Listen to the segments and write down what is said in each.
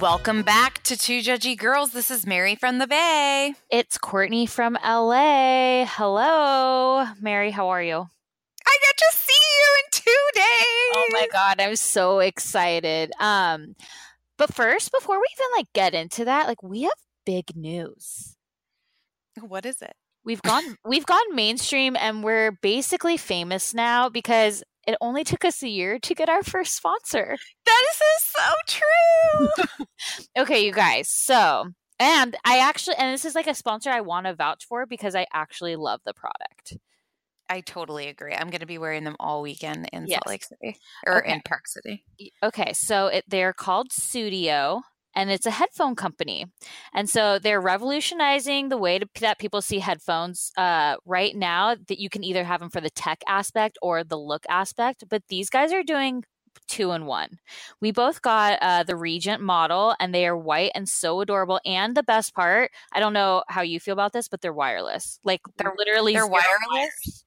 Welcome back to Two Judgy Girls. This is Mary from the Bay. It's Courtney from LA. Hello. Mary, how are you? I get to see you in two days. Oh my god, I'm so excited. Um but first, before we even like get into that, like we have big news. What is it? We've gone we've gone mainstream and we're basically famous now because it only took us a year to get our first sponsor. That is so true. okay, you guys. So, and I actually, and this is like a sponsor I want to vouch for because I actually love the product. I totally agree. I'm going to be wearing them all weekend in Yes. Salt Lake City or Okay. in Park City. Okay, so it, they're called Sudio, and it's a headphone company, and so they're revolutionizing the way to, that people see headphones. Uh, right now, that you can either have them for the tech aspect or the look aspect, but these guys are doing two in one. We both got uh, the Regent model, and they are white and so adorable. And the best part, I don't know how you feel about this, but they're wireless. Like They're- literally they're wireless? wires.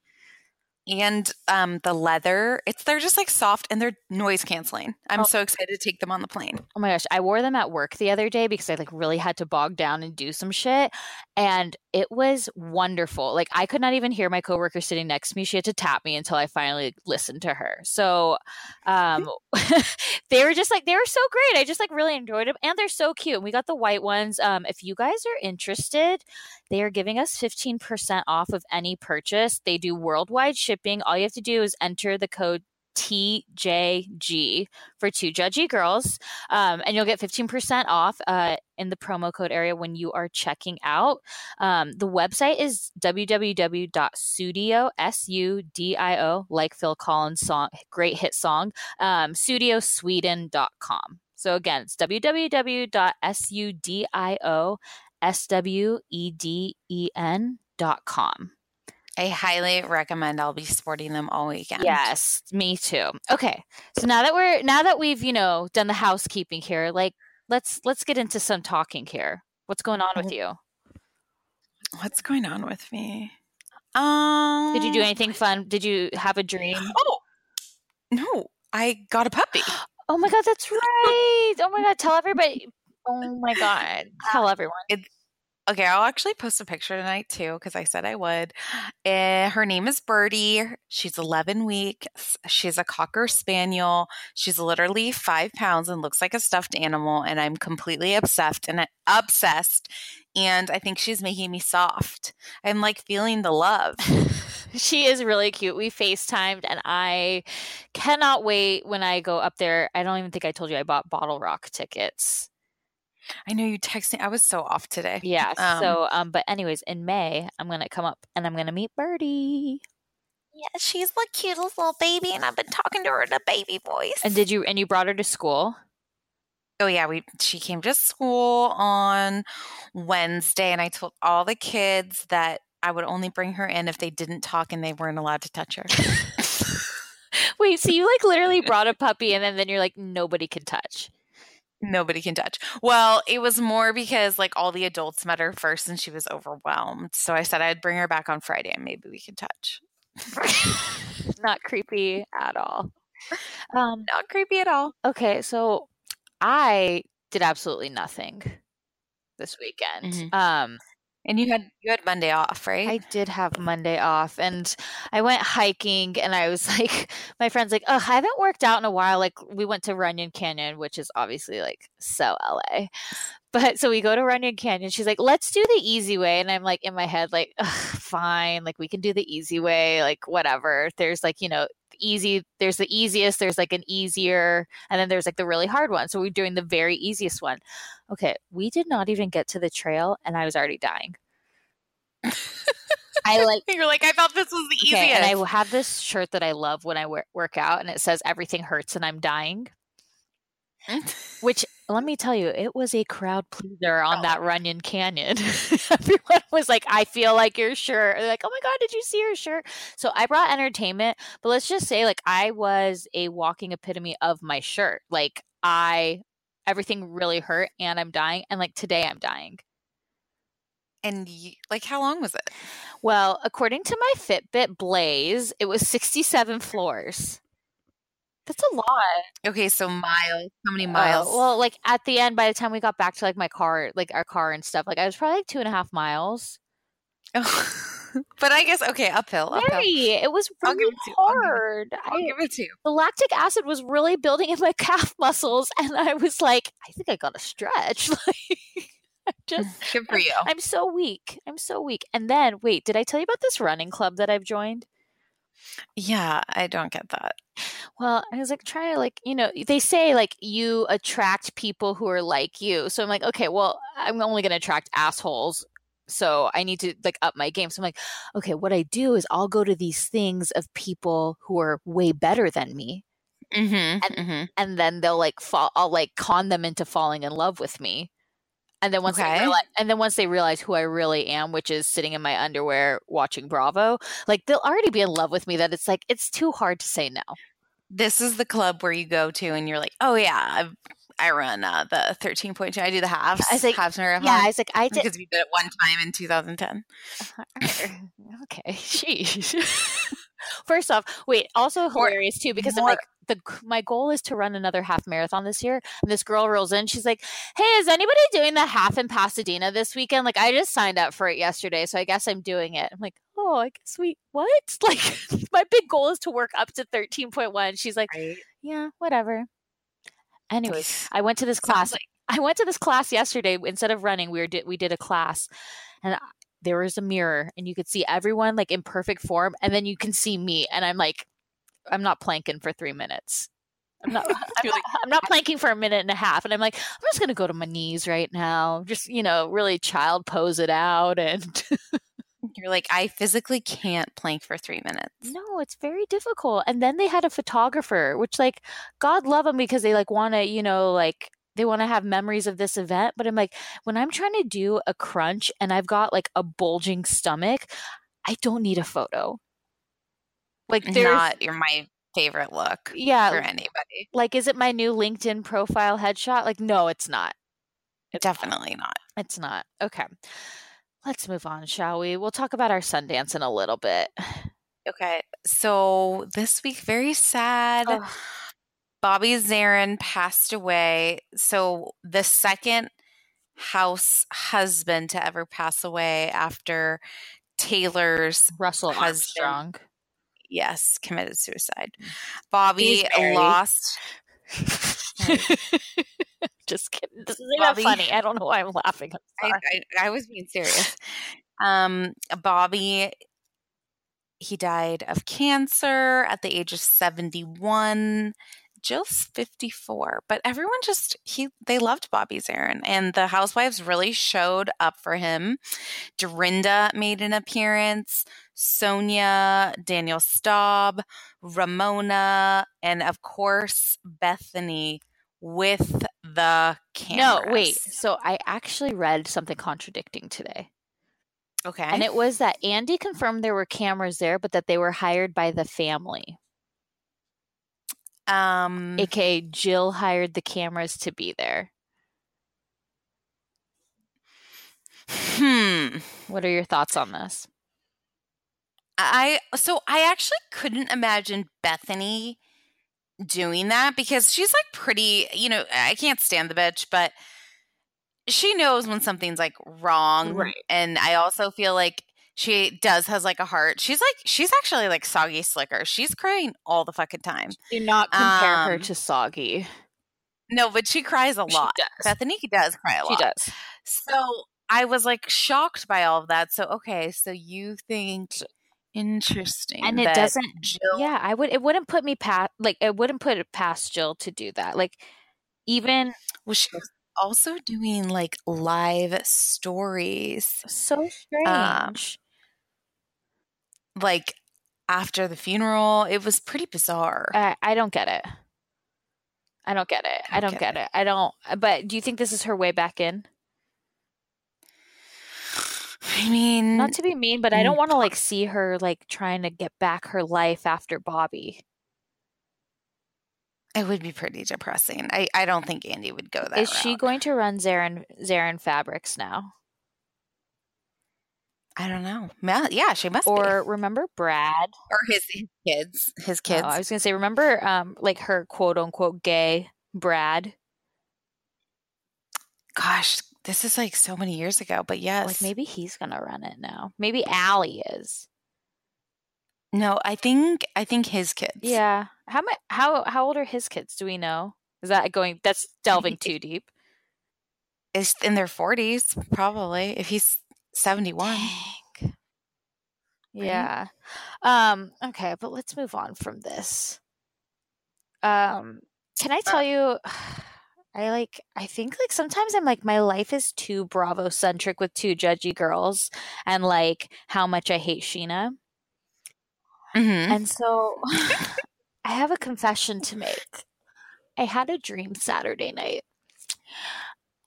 And um, the leather, it's they're just like soft and they're noise canceling. I'm Oh. so excited to take them on the plane. Oh my gosh, I wore them at work the other day because I like really had to bog down and do some shit. And it was wonderful. Like I could not even hear my coworker sitting next to me. She had to tap me until I finally listened to her. So um they were just like they were so great. I just like really enjoyed them. And they're so cute. And we got the white ones. Um if you guys are interested, they are giving us 15% off of any purchase. They do worldwide shipping. All you have to do is enter the code TJG for two judgy girls, um, and you'll get 15% off uh, in the promo code area when you are checking out. Um, the website is www.sudio, S-U-D-I-O, like Phil Collins' song, great hit song, um, sudiosweden.com. So again, it's www.sudio, S-W-E-D-E-N dot com. I highly recommend. I'll be sporting them all weekend. Yes, me too. Okay. So now that we're now that we've, you know, done the housekeeping here, like let's let's get into some talking here. What's going on with you? What's going on with me? Um, Did you do anything fun? Did you have a dream? Oh no, I got a puppy. Oh my god, that's right. Oh my god, tell everybody. Oh my god. Tell everyone. Okay, I'll actually post a picture tonight too because I said I would. Eh, her name is Birdie. She's 11 weeks. She's a cocker spaniel. She's literally five pounds and looks like a stuffed animal. And I'm completely obsessed and obsessed. And I think she's making me soft. I'm like feeling the love. She is really cute. We FaceTimed and I cannot wait when I go up there. I don't even think I told you I bought Bottle Rock tickets. I know you texted. Me. I was so off today. Yeah. Um, so, um, but anyways, in May, I'm gonna come up and I'm gonna meet Birdie. yeah, she's the cutest little baby, and I've been talking to her in a baby voice. And did you? And you brought her to school? Oh yeah, we she came to school on Wednesday, and I told all the kids that I would only bring her in if they didn't talk and they weren't allowed to touch her. Wait, so you like literally brought a puppy and then, then you're like nobody can touch. Nobody can touch. Well, it was more because like all the adults met her first, and she was overwhelmed. So I said I'd bring her back on Friday, and maybe we could touch. Not creepy at all. Um, Not creepy at all. okay, so I did absolutely nothing this weekend. Mhm. Um, And you had you had Monday off, right? I did have Monday off and I went hiking and I was like my friend's like, "Oh, I haven't worked out in a while." Like we went to Runyon Canyon, which is obviously like so LA. But so we go to Runyon Canyon. She's like, "Let's do the easy way." And I'm like in my head like, "Fine, like we can do the easy way, like whatever." There's like, you know, easy there's the easiest, there's like an easier, and then there's like the really hard one. So we're doing the very easiest one. Okay, we did not even get to the trail and I was already dying. I like You're like, I thought this was the Okay, easiest. and I have this shirt that I love when I work, work out, and it says "Everything hurts and I'm dying." Which let me tell you, it was a crowd pleaser on Oh. that Runyon Canyon. Everyone was like, "I feel like your shirt." They're like, "Oh my god, did you see your shirt?" So I brought entertainment, but let's just say, like, I was a walking epitome of my shirt. Like, I everything really hurt, and I'm dying, and like today, I'm dying. and you, like, how long was it? Well, according to my Fitbit Blaze, it was 67 floors. That's a lot. Okay, so miles. How many Uh, miles? well, like at the end, by the time we got back to like my car, like our car and stuff, like I was probably like two and a half miles. but I guess okay, uphill. uphill. Very, it was really it you, I'll give hard. I'll I, give it to you. the lactic acid was really building in my calf muscles, and I was like, I think I got a stretch. Like, I'm just, Good for you. I'm so weak. I'm so weak. And then, wait, did I tell you about this running club that I've joined? Yeah, I don't get that. Well, I was like trying to like, you know, they say like you attract people who are like you. So I'm like, okay, well, I'm only going to attract assholes. So I need to like up my game. So I'm like, okay, what I do is I'll go to these things of people who are way better than me. Mm-hmm. And- mm-hmm. And then they'll like fall, I'll like con them into falling in love with me. And then once they Okay. realize, and then once they realize who I really am, which is sitting in my underwear watching Bravo, like they'll already be in love with me. That it's like it's too hard to say no. This is the club where you go to and you're like, oh yeah, I've, I run uh, the 13.2. I do the halves. I was like, halves marathon. Yeah, I was like, I did. because we did it one time in 2010. okay, sheesh. First off, wait. Also More- hilarious too because I'm like the my goal is to run another half marathon this year. And this girl rolls in. She's like, "Hey, is anybody doing the half in Pasadena this weekend? Like, I just signed up for it yesterday, so I guess I'm doing it." I'm like, "Oh, I guess we what? Like, my big goal is to work up to 13.1." She's like, Right. "Yeah, whatever." Anyways, I went to this class. like- I went to this class yesterday. Instead of running, we were did we did a class, and I- there was a mirror, and you could see everyone like in perfect form, and then you can see me, and I'm like, I'm not planking for three minutes. I'm not. I'm, not I'm not planking for a minute and a half, and I'm like, I'm just gonna go to my knees right now, just you know, really child pose it out, and You're like, I physically can't plank for three minutes. No, it's very difficult. And then they had a photographer, which like God love them because they like want to, you know, like they want to have memories of this event, but I'm like when I'm trying to do a crunch and I've got like a bulging stomach, I don't need a photo. Like there's Not you're my favorite look yeah, for anybody. like is it my new LinkedIn profile headshot? Like no, it's not. It's. Definitely not. It's not. Okay. Let's move on, shall we? We'll talk about our Sundance in a little bit. Okay. So this week, very sad. Ugh. Bobby Zarin passed away. So the second house husband to ever pass away after Taylor's Russell husband. Armstrong. Yes committed suicide. Bobby lost. Just kidding. This isn't Bobby- funny. I don't know why I'm laughing. I'm I. I, I was being serious. Um, Bobby, he died of cancer at the age of 71. Jill's 54, but everyone just he they loved Bobby Zarin and the housewives really showed up for him. Dorinda made an appearance, Sonja, Danielle Staub, Ramona, and of course Bethany with the cameras. No, wait. So I actually read something contradicting today. Okay. And it was that Andy confirmed there were cameras there, but that they were hired by the family. um AKA Jill hired the cameras to be there. hmm What are your thoughts on this? I so I actually couldn't imagine Bethany doing that because she's like pretty, you know, I can't stand the bitch, but she knows when something's like wrong. Right. And I also feel like she does has like a heart. She's like she's actually like soggy slicker. She's crying all the fucking time. Do not compare her Um, to Soggy. No, but she cries a She lot. does. Bethany does cry a She lot. does. So I was like shocked by all of that. So okay, so you think interesting. And it doesn't- Jill Yeah, I would. It wouldn't put me past. Like it wouldn't put it past Jill to do that. Like even was she was also doing like live stories so strange. Um, like after the funeral. It was pretty bizarre. I, I don't get it. I don't get it. I don't get get it. I don't. But do you think this is her way back in? I mean, Not to be mean, but I don't Mm. want to like see her like trying to get back her life after Bobby. it would be pretty depressing. I, I don't think Andy would go that Is she going to run Zarin Zarin Fabrics now? I don't know. Yeah, she must be. Or remember Brad? Or his, his kids. His Oh, kids. I was gonna say, remember um like her quote unquote gay Brad? Gosh, this is like so many years ago. But yes, Like maybe he's gonna run it now. Maybe Allie is. No, I think I think his kids. Yeah. How much? How how old are his kids? Do we know? Is that going? That's delving too deep. is in their forties probably. If he's seventy one. Yeah. Um. Okay, but let's move on from this. Um. Can I tell you? I like. I think like sometimes I'm like my life is too Bravo centric with two judgy girls, and like how much I hate Scheana. Mm-hmm. And so I have a confession to make. I had a dream Saturday night.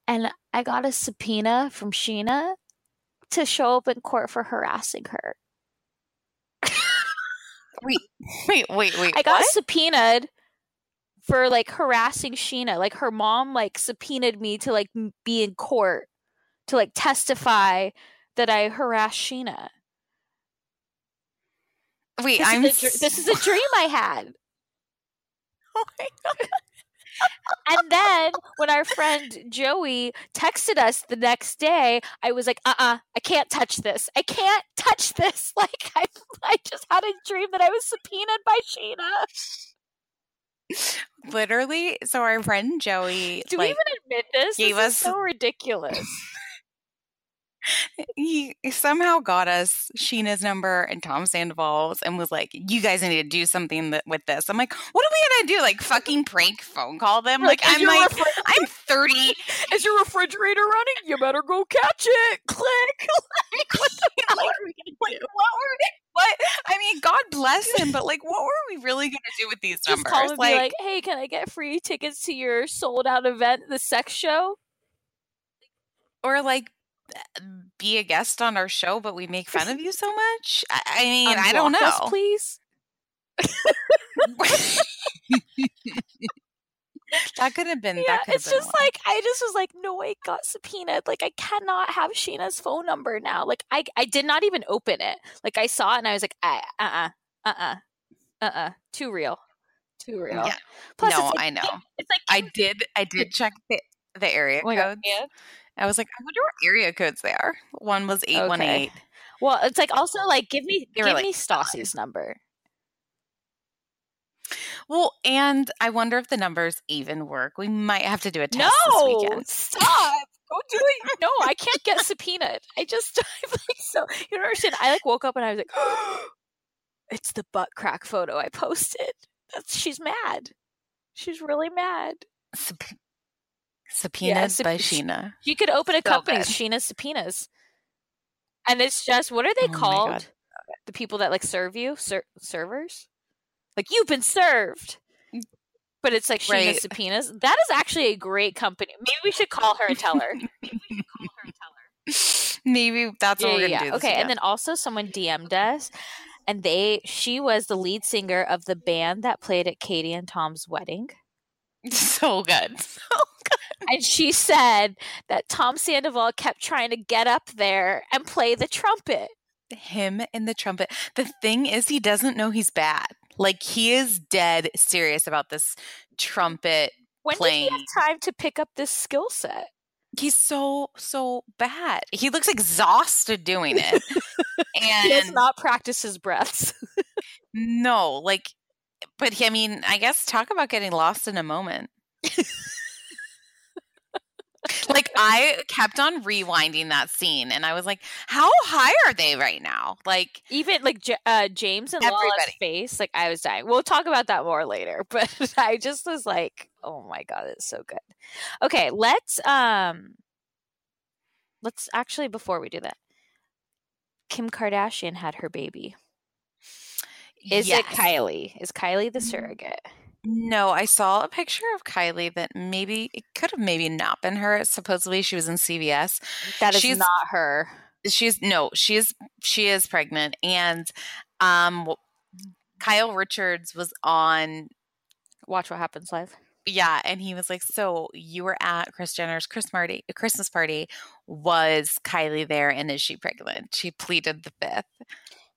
And I got a subpoena from Scheana to show up in court for harassing her. Wait, wait, wait, wait. I got what? subpoenaed for like harassing Scheana. Like her mom like subpoenaed me to like be in court to like testify that I harassed Scheana. Wait, This, I'm. is, a, this is a dream I had. Oh my God. And then when our friend Joey texted us the next day, I was like, uh uh I can't touch this. I can't touch this. Like, I, I just had a dream that I was subpoenaed by Scheana. Literally, so our friend Joey, Do we even admit this? gave this us- so ridiculous. He somehow got us Scheana's number and Tom Sandoval's and was like, "You guys need to do something that, with this." I'm like, "What are we gonna do? Like fucking prank phone call them?" Like, is I'm like, refri- I'm 30. is your refrigerator running? You better go catch it. Click. like, what the Like, are we gonna What, do? what were we what? I mean, God bless him, but like, what were we really gonna do with these Just numbers? call and be like, hey, can I get free tickets to your sold out event, the sex show? or like be a guest on our show, but we make fun of you so much. I, I mean, I don't know. us, please. that could have been. Yeah, that could it's have been just one. like I just was like, no, I got subpoenaed. Like I cannot have Scheana's phone number now. Like I, I did not even open it. Like I saw it and I was like, uh, uh, uh, uh, uh, uh, too real, too real. Yeah. Plus, no, like, I know. It's like I did. I did check the, the area Oh my God, codes. yeah. I was like, I wonder what area codes they are. One was eight one eight. Well, it's like also like give me They give like, me Stassi's number. Well, and I wonder if the numbers even work. We might have to do a test this No, weekend. stop! Don't do it. No, I can't get subpoenaed. I just I'm like so you don't understand. I like woke up and I was like, it's the butt crack photo I posted. That's she's mad. She's really mad. Sub- subpoenaed sub- by she- Scheana. She could open a So company, good. Scheana Subpoenas. And it's just what are they Oh called? The people that like serve you, Ser- servers. Like you've been served, mm. but it's like Scheana Right. Subpoenas. That is actually a great company. Maybe we should call her and tell her. Maybe that's what we're gonna do. Okay, and then also someone DM'd us, and they she was the lead singer of the band that played at Katie and Tom's wedding. so good. And she said that Tom Sandoval kept trying to get up there and play the trumpet. Him and the trumpet. The thing is, he doesn't know he's bad. Like he is dead serious about this trumpet. When Playing. did he have time to pick up this skill set? He's so so bad. He looks exhausted doing it. He does not practice his breaths. no, like, but he, I mean, I guess talk about getting lost in a moment. like I kept on rewinding that scene, and I was like, "How high are they right now?" Like, Even like J- uh, James and Lala's face, like I was dying. We'll talk about that more later, but I just was like, "Oh my god, it's so good." Okay, let's um, let's actually before we do that, Kim Kardashian had her baby. Is yes. it Kylie? Is Kylie the Mm. surrogate? No, I saw a picture of Kylie that maybe it could have maybe not been her. Supposedly, she was in CVS. That is She's- not her. she's no she is she is pregnant and um kyle richards was on Watch what happens live. yeah and he was like so you were at kris jenner's christmas party christmas party was kylie there and is she pregnant she pleaded the fifth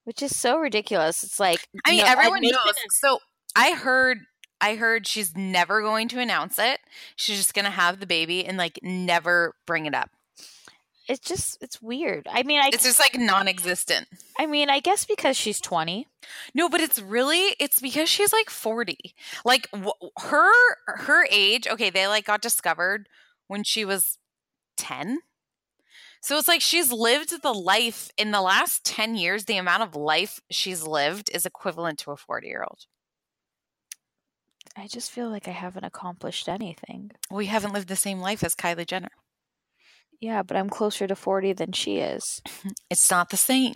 Which is so ridiculous. It's like i mean no, everyone knows so i heard i heard she's never going to announce it she's just gonna have the baby and like never bring it up It's just it's weird. I mean, I it's just like non-existent I mean, I guess because she's twenty. No, but it's really it's because she's like 40. Like w- her her age, okay, they like got discovered when she was 10. So it's like she's lived the life in the last 10 years, the amount of life she's lived is equivalent to a 40-year-old. I just feel like I haven't accomplished anything. We haven't lived the same life as Kylie Jenner. Yeah, but I'm closer to 40 than she is. It's not the same.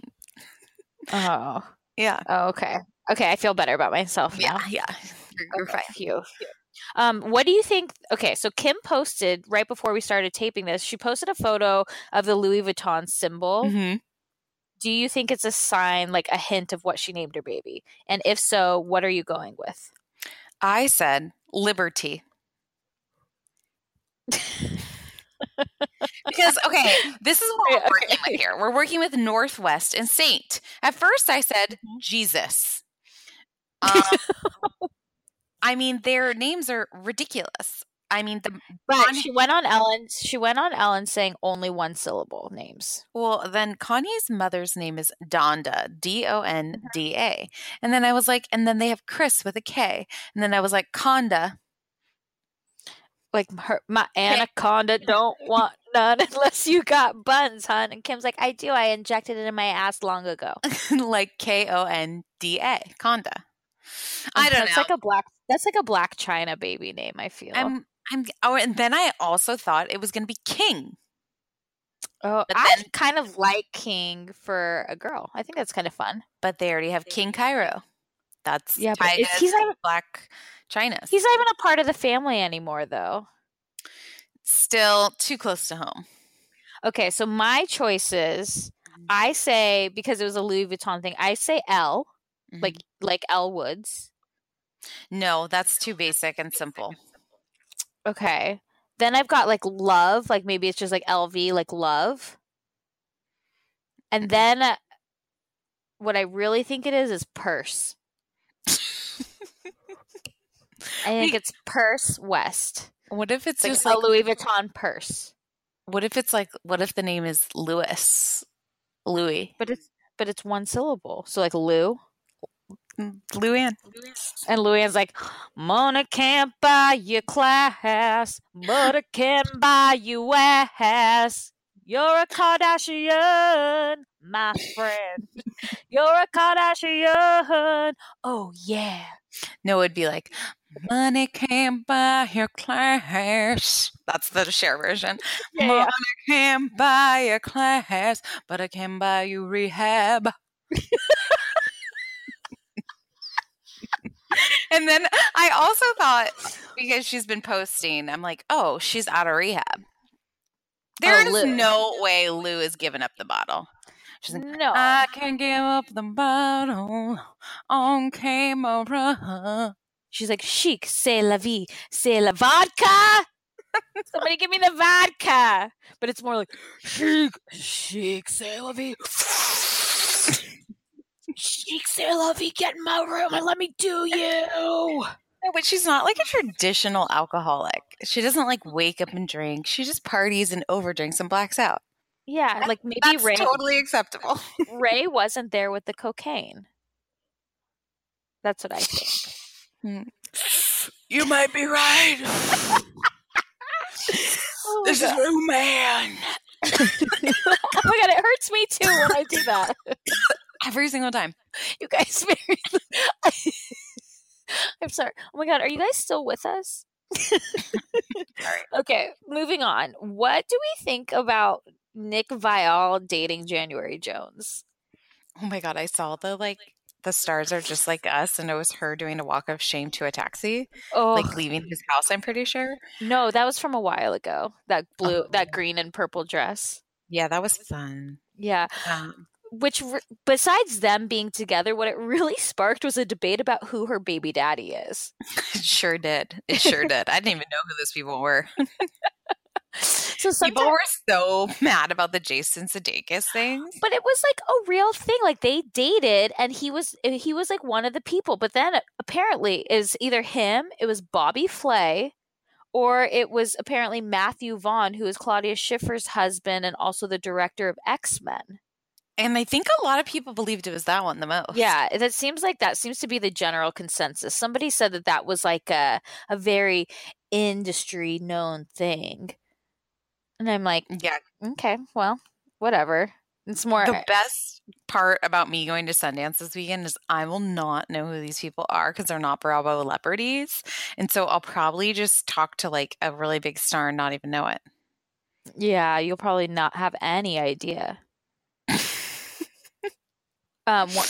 Oh. Yeah. Oh, okay. Okay, I feel better about myself now. Yeah, yeah. You're, Okay, phew. Um, what do you think? Okay, so Kim posted right before we started taping this. She posted a photo of the Louis Vuitton symbol. Mhm. Do you think it's a sign, like a hint of what she named her baby? And if so, what are you going with? I said liberty. because okay, this is what we're working with here. We're working with Northwest and Saint. At first, I said Mm-hmm. Jesus. Um, I mean, their names are ridiculous. I mean, the But Kanye- she went on Ellen. She went on Ellen saying only one syllable names. well, then Kanye's mother's name is Donda, D O N D A, and then I was like, and then they have Kris with a K, and then I was like, Conda. Like her, my anaconda don't want none unless you got buns, hun. And Kim's like, I do. I injected it in my ass long ago. like K O N D A, Conda. I don't that's know. like a black. That's like a Blac Chyna baby name. I feel. I'm I'm oh and then I also thought it was gonna be King. oh, but I then- kind of like King for a girl. I think that's kind of fun. But they already have King Cairo. That's Yeah, but he's not- Blac Chyna. He's not even a part of the family anymore, though. still too close to home. Okay, so my choices, mm-hmm. I say because it was a Louis Vuitton thing. I say L, like mm-hmm. like Elle Woods. No, that's too basic and simple. Okay. Then I've got like love, like maybe it's just like LV, like love. And then uh, what I really think it is is purse. I think it's purse West. What if it's It's like just a like Louis Vuitton purse. what if it's like what if the name is Louis? Louis. But it's but it's one syllable. So like Lou. Mm, Luann. And Luann's like, Money can't buy you class, but it can buy you ass. You're a Kardashian, my friend. You're a Kardashian. Oh yeah. No, it'd be like Money can't buy your class. That's the Cher version. Yeah, Money yeah. can't buy your class, but it can buy you rehab. and then I also thought because she's been posting, I'm like, oh, she's out of rehab. There's oh, Lou. no way Lou is giving up the bottle. She's like, No. I can't give up the bottle on camera. She's like, chic, c'est la vie, c'est la vodka. Somebody give me the vodka. But it's more like, chic, chic, c'est la vie. Chic, c'est la vie, get in my room and let me do you. No, but she's not like a traditional alcoholic. She doesn't like wake up and drink. She just parties and overdrinks and blacks out. Yeah, like maybe That's Ray, totally acceptable. Ray wasn't there with the cocaine. That's what I think. Hmm. You might be right. Oh my, God. Lou Man. oh my god, it hurts me too when I do that. Every single time. You guys very I'm sorry. Oh my god, are you guys still with us? Okay, moving on. What do we think about Nick Viall dating January Jones? Oh my god, I saw the like the stars are just like us, and it was her doing a walk of shame to a taxi, Oh like leaving his house. I'm pretty sure. no, that was from a while ago. That blue, that Oh. green and purple dress. Yeah, that was fun. Yeah, Um, which re- besides them being together, what it really sparked was a debate about who her baby daddy is. it sure did. It sure did. I didn't even know who those people were. So People were so mad about the Jason Sudeikis thing, but it was like a real thing. Like they dated, and he was he was like one of the people. But then uh, apparently, is either him, it was Bobby Flay, or it was apparently Matthew Vaughn, who is Claudia Schiffer's husband and also the director of X Men. And I think a lot of people believed it was that one the most. Yeah, that seems like that seems to be the general consensus. Somebody said that that was like a a very industry known thing, and I'm like, Yeah. okay, well, whatever. It's more The best part about me going to Sundance this weekend is I will not know who these people are because they're not Bravo celebrities. And so I'll probably just talk to like a really big star and not even know it. yeah, you'll probably not have any idea. Um, one,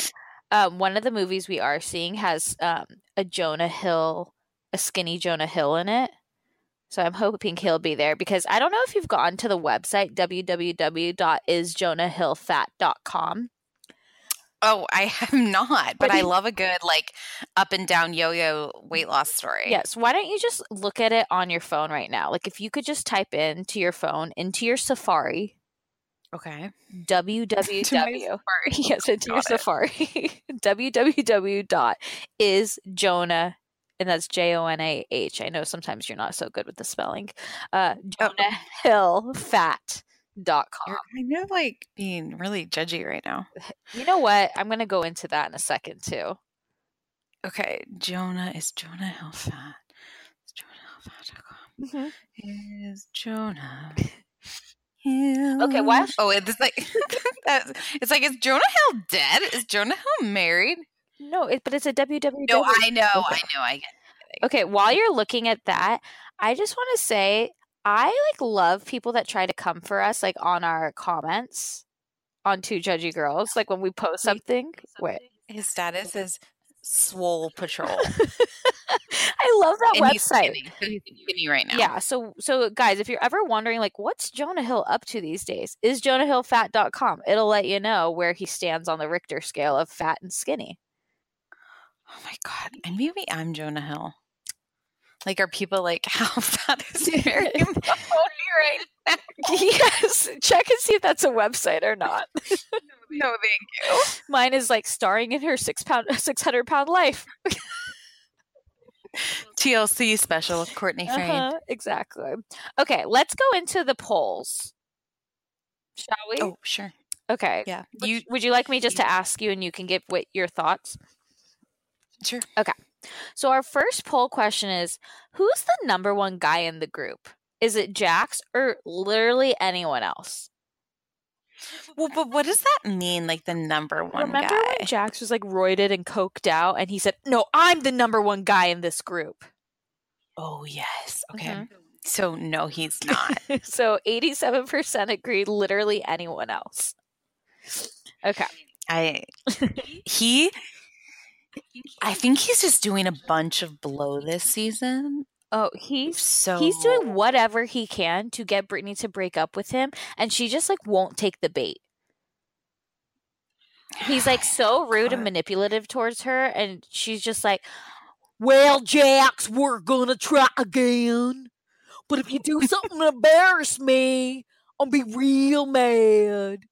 um, one of the movies we are seeing has um a Jonah Hill, a skinny Jonah Hill in it. So I'm hoping he'll be there because I don't know if you've gone to the website www.isjonahhillfat.com. Oh, I have not, but But I love a good like up and down yo yo weight loss story. Yes, why don't you just look at it on your phone right now? Like if you could just type into your phone into your Safari Okay. www Safari. yes into your it. Safari www.isjonah and that's J O N A H. I know sometimes you're not so good with the spelling. Uh, Oh. JonahHillFat.com. You're kind of like being really judgy right now. You know what? I'm going to go into that in a second too. Okay. Jonah is Jonah Hill fat. Is Jonah Hill fat.com. Is Jonah Hill. Okay, why- Oh, it's like that's- it's like is Jonah Hill dead? Is Jonah Hill married? No, it, but it's a www. No, I know, I Okay. know, I get. Okay, while you're looking at that, I just want to say I like love people that try to come for us like on our comments on Two Judgy Girls, like when we post something. Wait. His status is Swole Patrol, I love that and he's website. skinny. He's skinny right now. Yeah, so so guys, if you're ever wondering like what's Jonah Hill up to these days, is jonahhillfat.com. It'll let you know where he stands on the Richter scale of fat and skinny. Oh my god, and maybe I'm Jonah Hill. Like, are people like, how fat is Mary right now? yes, check and see if that's a website or not. No, thank you. Mine is like starring in her six pound, six hundred pound life. TLC special with Courtney Frame. Uh-huh, exactly. Okay, let's go into the polls. Shall we? Oh, sure. okay. Yeah. Would You would you like me just to ask you and you can give what your thoughts? sure. So our first poll question is who's the number one guy in the group? Is it Jax or literally anyone else? Well, but what does that mean? Like the number one Remember guy? when Jax was like roided and coked out and he said, No, I'm the number one guy in this group. Oh yes. Okay. Mhm. So no, he's not. so 87% agreed, literally anyone else. Okay. I he I think he's just doing a bunch of blow this season. Oh, he's So he's doing whatever he can to get Brittany to break up with him, and she just like won't take the bait. He's like so rude and manipulative towards her, and she's just like, "Well, Jax, we're gonna try again, but if you do something to embarrass me, I'll be real mad."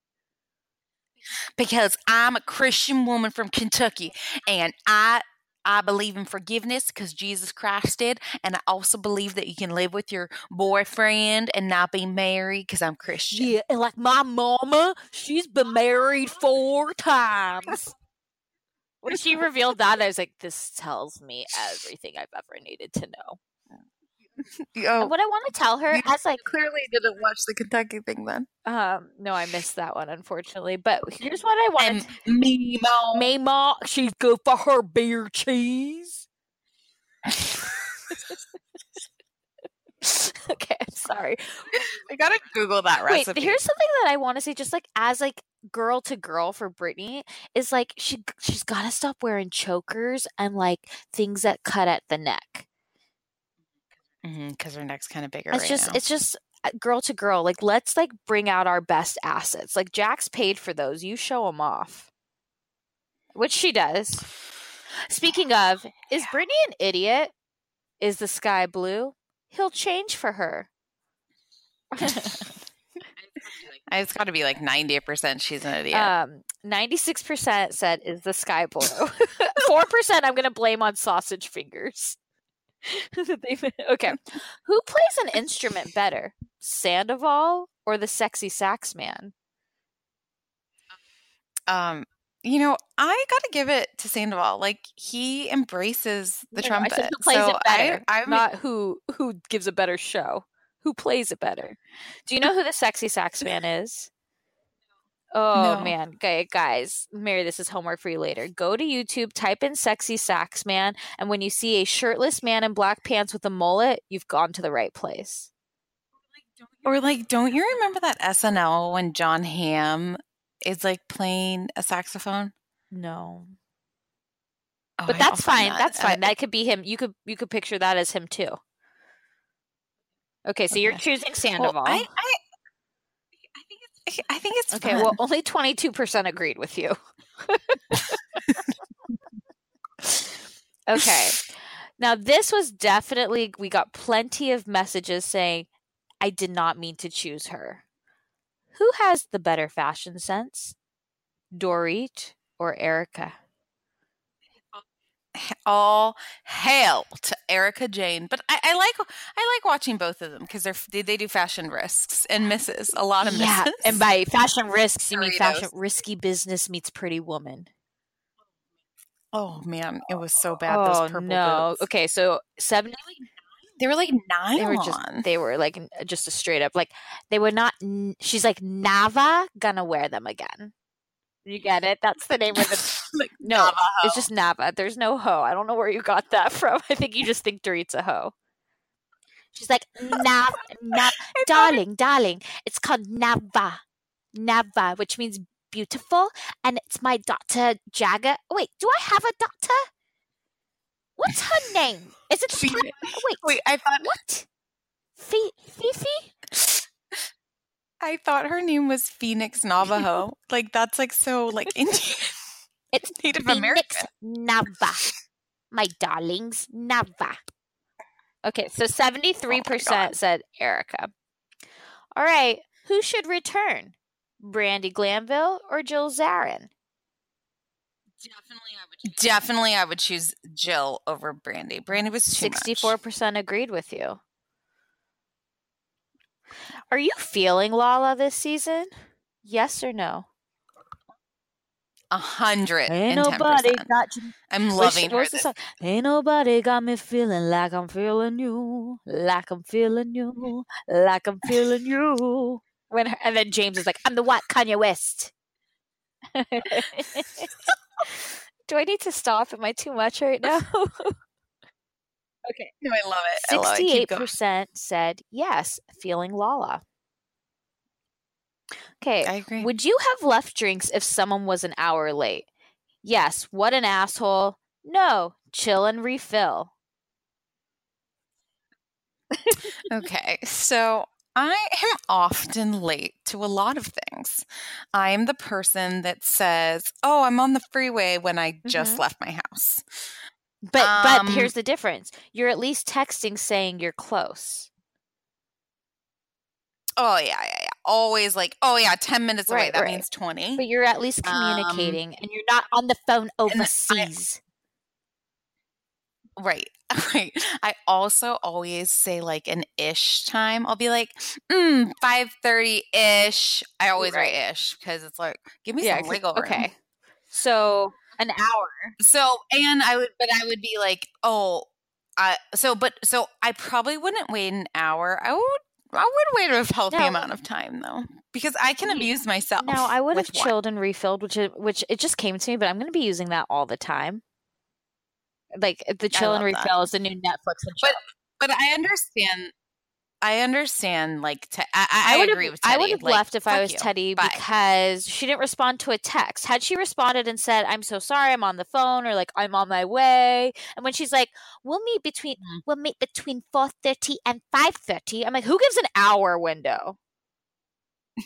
Because I'm a Christian woman from Kentucky and I I believe in forgiveness because Jesus Christ did, and I also believe that you can live with your boyfriend and not be married because I'm Christian. Yeah, and like my mama, she's been married four times. When she revealed that, I was like, "This tells me everything I've ever needed to know." Oh, what I want to tell her You as like clearly didn't watch the Kentucky thing then. um no, I missed that one unfortunately. But here's what I want And me, mom. to she's good for her beer cheese. okay, I'm sorry. I gotta Google that Wait, recipe. here's something that I want to say, just like as like girl to girl for Brittany, is like she she's got to stop wearing chokers and like things that cut at the neck. Because her neck's kind of bigger. It's right just now. it's just uh, girl to girl. Like let's like bring out our best assets. Like Jack's paid for those. You show them off, which she does. Speaking of, is Brittany an idiot? Is the sky blue? He'll change for her. it's got to be like ninety percent. She's an idiot. Um, ninety-six percent said is the sky blue. Four percent I'm gonna blame on sausage fingers. Okay, who plays an instrument better, Sandoval or the sexy sax man? um, you know, I got to give it to Sandoval. Like he embraces the No, I trumpet. said plays so it better, I, I'm not who who gives a better show. Who plays it better? Do you know who the sexy sax man is? Oh No. man, Gu- guys, Mary, this is homework for you later. Go to YouTube, type in "sexy sax man," and when you see a shirtless man in black pants with a mullet, you've gone to the right place. Or like, don't you remember that SNL when Jon Hamm is like playing a saxophone? No, Oh, but I- that's find fine. That's Uh, fine. That could be him. You could you could picture that as him too. Okay, so you're choosing Sandoval. I, I, I. I think it's Okay, fun. well, only 22% agreed with you. okay. Now, this was definitely, we got plenty of messages saying, I did not mean to choose her. Who has the better fashion sense? Dorit or Erika? All hail to Erika Jayne. But I, I like I like watching both of them because they're they, they do fashion risks and misses a lot of Yeah, and by fashion risks, you mean fashion risky business meets pretty woman. oh man, it was so bad. oh those purple no! boots. Okay, so seventy they were like nylon. they were just they were like just a straight up like they were not she's like nava gonna wear them again you get it? That's the name of the Like no Navajo. it's just nava. There's no hoe i don't know where you got that from. I think you just think dorit's a hoe she's like nav nav darling darling it's called nava. Nava which means beautiful and it's my daughter jagger wait do i have a daughter? What's her name? Is it Phoenix. wait. Wait, I thought what? Fi- Fifi? I thought her name was Phoenix Navajo. like that's like so like Indian It's Native Phoenix American. Nava. My darlings, Nava. Okay, so 73% said Erika. All right, who should return? Brandi Glanville or Jill Zarin? Definitely, I would choose Jill over Brandi. Brandi was too 64% agreed with you. Are you feeling Lala this season? Yes or no? A hundred Ain't nobody got you. I'm loving her. This, song? Ain't nobody got me feeling like I'm feeling you, like I'm feeling you, like I'm feeling you. When her, and then James is like, "I'm the what Kanye West." Do I need to stop? Am I too much right now? Okay. No, I love it. I love it. Keep Sixty-eight going. percent said yes, feeling Lala. Okay. I agree. Would you have left drinks if someone was an hour late? Yes. What an asshole. No. Chill and refill. Okay, so I am often late to a lot of things. I am the person that says, "Oh, I'm on the freeway" when I just Mhm. left my house. But Um, but here's the difference. You're at least texting saying you're close. Oh yeah, yeah, yeah. Always like, "Oh yeah, 10 minutes away. Right, that right. means 20." But you're at least Um, communicating and you're not on the phone I- overseas. Right. Right. I also always say like an ish time. I'll be like, mm, 5:30 ish. I always write ish because it's like, give me some 'cause- wiggle room. okay. So an hour. So, and I would, but I would be like, oh, I, so, but, so I probably wouldn't wait an hour. I would, I would wait a healthy No. amount of time though, because I can abuse myself. No, I would have with one. chilled and refilled, which is, which it just came to me, but I'm going to be using that all the time. Like the chill and refill is the new Netflix and chill. But, but I understand. I understand. Like, te- I, I, I would agree have, with Teddi. I would have like, left if I was you. Teddi Bye. because she didn't respond to a text. Had she responded and said, "I'm so sorry, I'm on the phone," or like, "I'm on my way," and when she's like, "We'll meet between Mhm. we'll meet between four thirty and 5.30, I'm like, "Who gives an hour window?"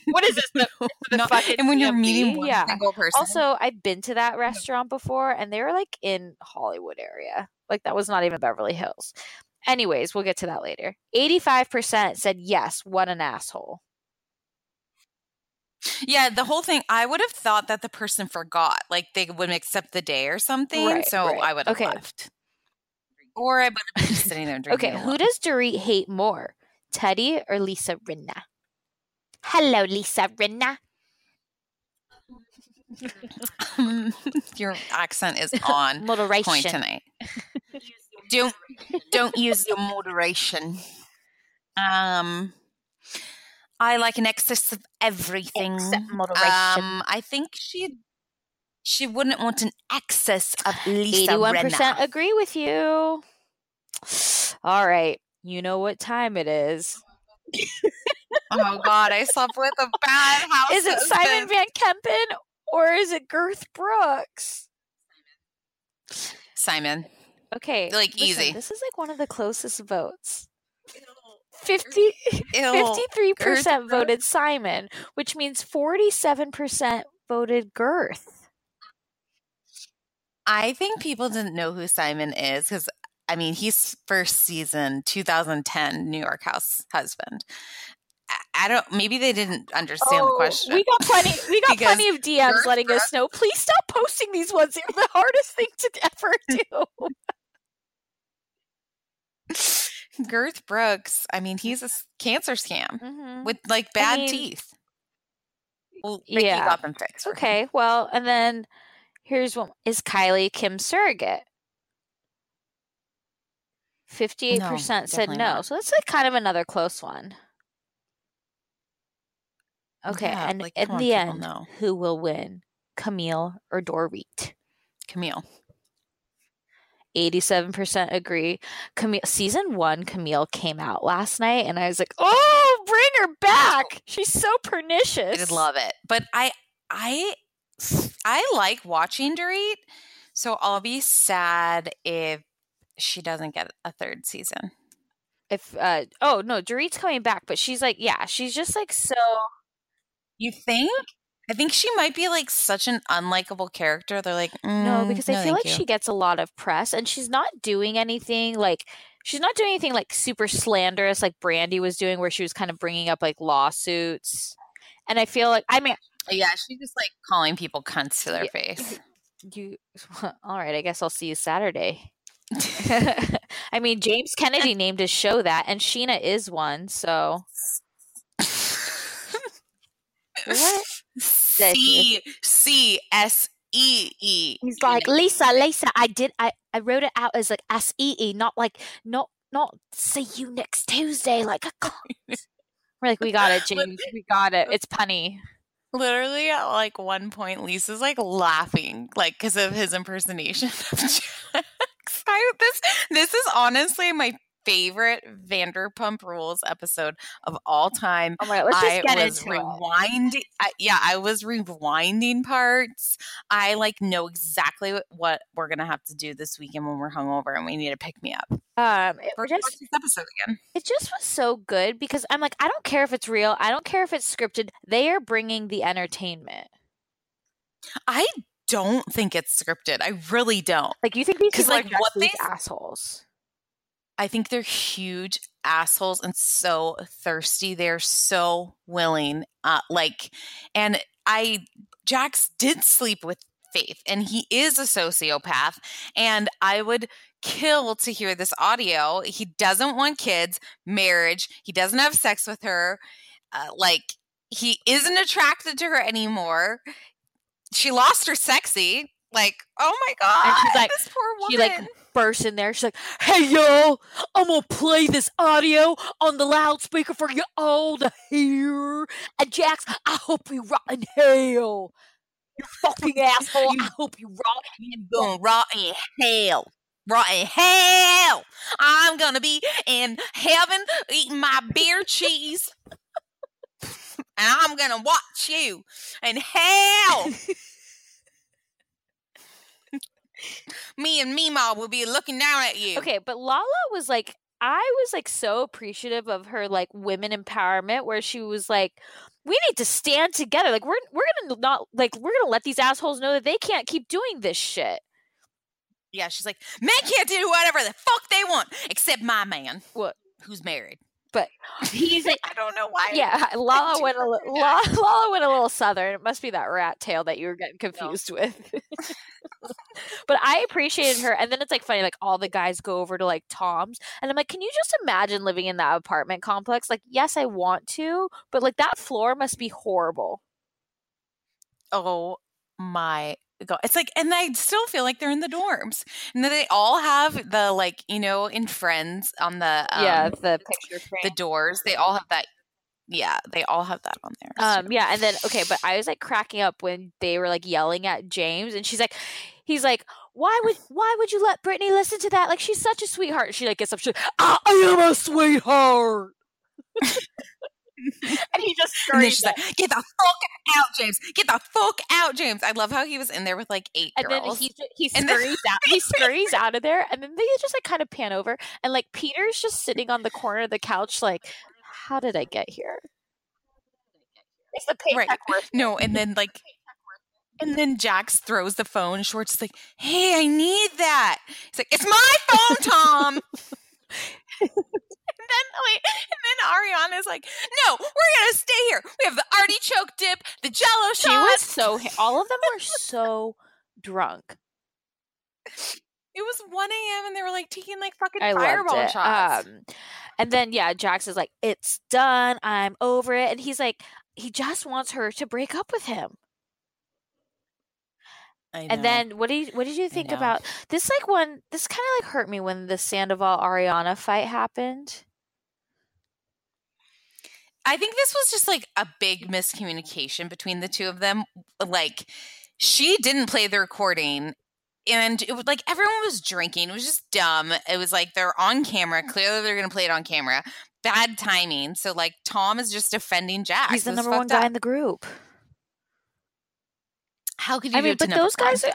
What is this? The, the No, and when you're meeting one yeah. single person, Also, I've been to that restaurant before, and they were like in Hollywood area. Like that was not even Beverly Hills. Anyways, we'll get to that later. Eighty-five percent said yes. What an asshole. yeah, the whole thing. I would have thought that the person forgot, like they wouldn't accept the day or something. Right, so right. I would have Okay. left, or I would have been sitting there drinking. Okay, who does Dorit hate more, Teddi or Lisa Rinna? Hello, Lisa Rinna. Your accent is on Moderation. point tonight. Don't don't use your moderation. Um, I like an excess of everything. Except moderation. Um, I think she she wouldn't want an excess of Lisa Eighty-one percent agree with you. All right, you know what time it is. oh God, I slept with a bad house. Is it Simon. Van Kempen or is it Girth Brooks? Simon? Okay, Like, listen, easy. This is like one of the closest votes. 50, 53% voted Simon, which means 47% voted Girth. I think people didn't know who Simon is because I mean he's first season 2010 New York House husband. I- I don't. Maybe they didn't understand the question. Oh, We got plenty. We got plenty of DMs letting us know. Please stop posting these ones. They're the hardest thing to ever do. Girth Brooks. I mean, he's a cancer scam Mhm. with like bad mean, teeth. Well, Ricky yeah. got them fixed. for him. Okay, well, and then here's one: Is Kylie Kim's surrogate? Fifty-eight percent said no. not. So that's like kind of another close one. Okay, Yeah, and like, in the end, know. who will win, Camille or Dorit? Camille. Eighty-seven percent agree. Camille, season one, Camille came out last night, and I was like, "Oh, bring her back! She's so pernicious. I pernicious." did love it, but I, I, I like watching Dorit. So I'll be sad if she doesn't get a third season. If uh oh no, Dorit's coming back, but she's like, yeah, she's just like so. You think? I think she might be like such an unlikable character. They're like, No, "Mm, because I no, feel like you." she gets a lot of press and she's not doing anything like she's not doing anything like super slanderous like Brandi was doing where she was kind of bringing up like lawsuits. And I feel like I mean Yeah, she's just like calling people cunts to their Yeah. face. you all right, I guess I'll see you Saturday. I mean, James Kennedy named his show that and Scheana is one, so What? C C S E E. He's like, Lisa, Lisa, I did I, I wrote it out as like S E E, not like not not see you next Tuesday, like a. We're like, we got it, James. We got it. It's punny. Literally, at like one point, Lisa's like laughing, like because of his impersonation of. I, this this is honestly my favorite Vanderpump Rules episode of all time. Oh my god, let's just I get was into it. rewinding. I, yeah, I was rewinding parts. I like know exactly what, what we're gonna have to do this weekend when we're hungover and we need to pick me up. Um, it We're just this episode again. it just was so good because I'm like, I don't care if it's real. I don't care if it's scripted. They are bringing the entertainment. I don't think it's scripted. I really don't. Like you think these people like, are just what these they- assholes? I think they're huge assholes and so thirsty. They're so willing. Uh, like, and I, Jax did sleep with Faith, and he is a sociopath. And I would kill to hear this audio. He doesn't want kids, marriage. He doesn't have sex with her. Uh, like, he isn't attracted to her anymore. She lost her sexy. Like, oh my god! And she's like- this poor woman. She like bursts in there. She's like, "Hey y'all, I'm gonna play this audio on the loudspeaker for you all to hear." And Jax, I hope you rot in hell. You fucking asshole. I hope you rot. You gonna rot in hell. Rot in hell. I'm gonna be in heaven eating my beer cheese. and I'm gonna watch you in hell. Me and Mima will be looking down at you. Okay, but Lala was like, I was like so appreciative of her like women empowerment, where she was like, "We need to stand together. Like we're we're gonna not like we're gonna let these assholes know that they can't keep doing this shit." Yeah, she's like, men can't do whatever the fuck they want, except my man, What? who's married. But he's like, I don't know why. yeah, Lala went a li- Lala, Lala went a little southern. It must be that rat tail that you were getting confused with. but I appreciated her, and then it's like funny, like all the guys go over to like Tom's, and I'm like, can you just imagine living in that apartment complex? Like, yes, I want to, but like that floor must be horrible. oh my god it's like and i still feel like they're in the dorms and then they all have the like you know in friends on the um, yeah, the picture frame. the doors they all have that yeah they all have that on there Um, yeah, and then okay, but I was like cracking up when they were like yelling at James, and she's like, he's like, why would why would you let Brittany listen to that? Like she's such a sweetheart. She like gets up, she's like, I am a sweetheart, and he just and then she's like get the fuck out james get the fuck out james i love how he was in there with like eight and then girls he he And then- scurries out. He scurries out of there, and then they just like kind of pan over, and like Peter's just sitting on the corner of the couch, like, how did I get here? It's the paycheck Right. worth no and then like and then Jax throws the phone. Schwartz is like, "Hey, I need that." He's like, "It's my phone, Tom." and then wait, and then Ariana's like, "No, we're gonna stay here. We have the artichoke dip, the Jello She was so. All of them were so drunk. It was one a.m. and they were like taking like fucking I fireball shots. Um, and then yeah, Jax is like, "It's done. I'm over it." And he's like, he just wants her to break up with him. And then what did you, what did you think about this? Like when this kind of like hurt me when the Sandoval Ariana fight happened. I think this was just like a big miscommunication between the two of them. Like, she didn't play the recording, and it was like everyone was drinking. It was just dumb. It was like they're on camera. Clearly, they're going to play it on camera. Bad timing. So, like, Tom is just defending Jax. He's the number one guy up. in the group. How could you I mean, but those guys, are,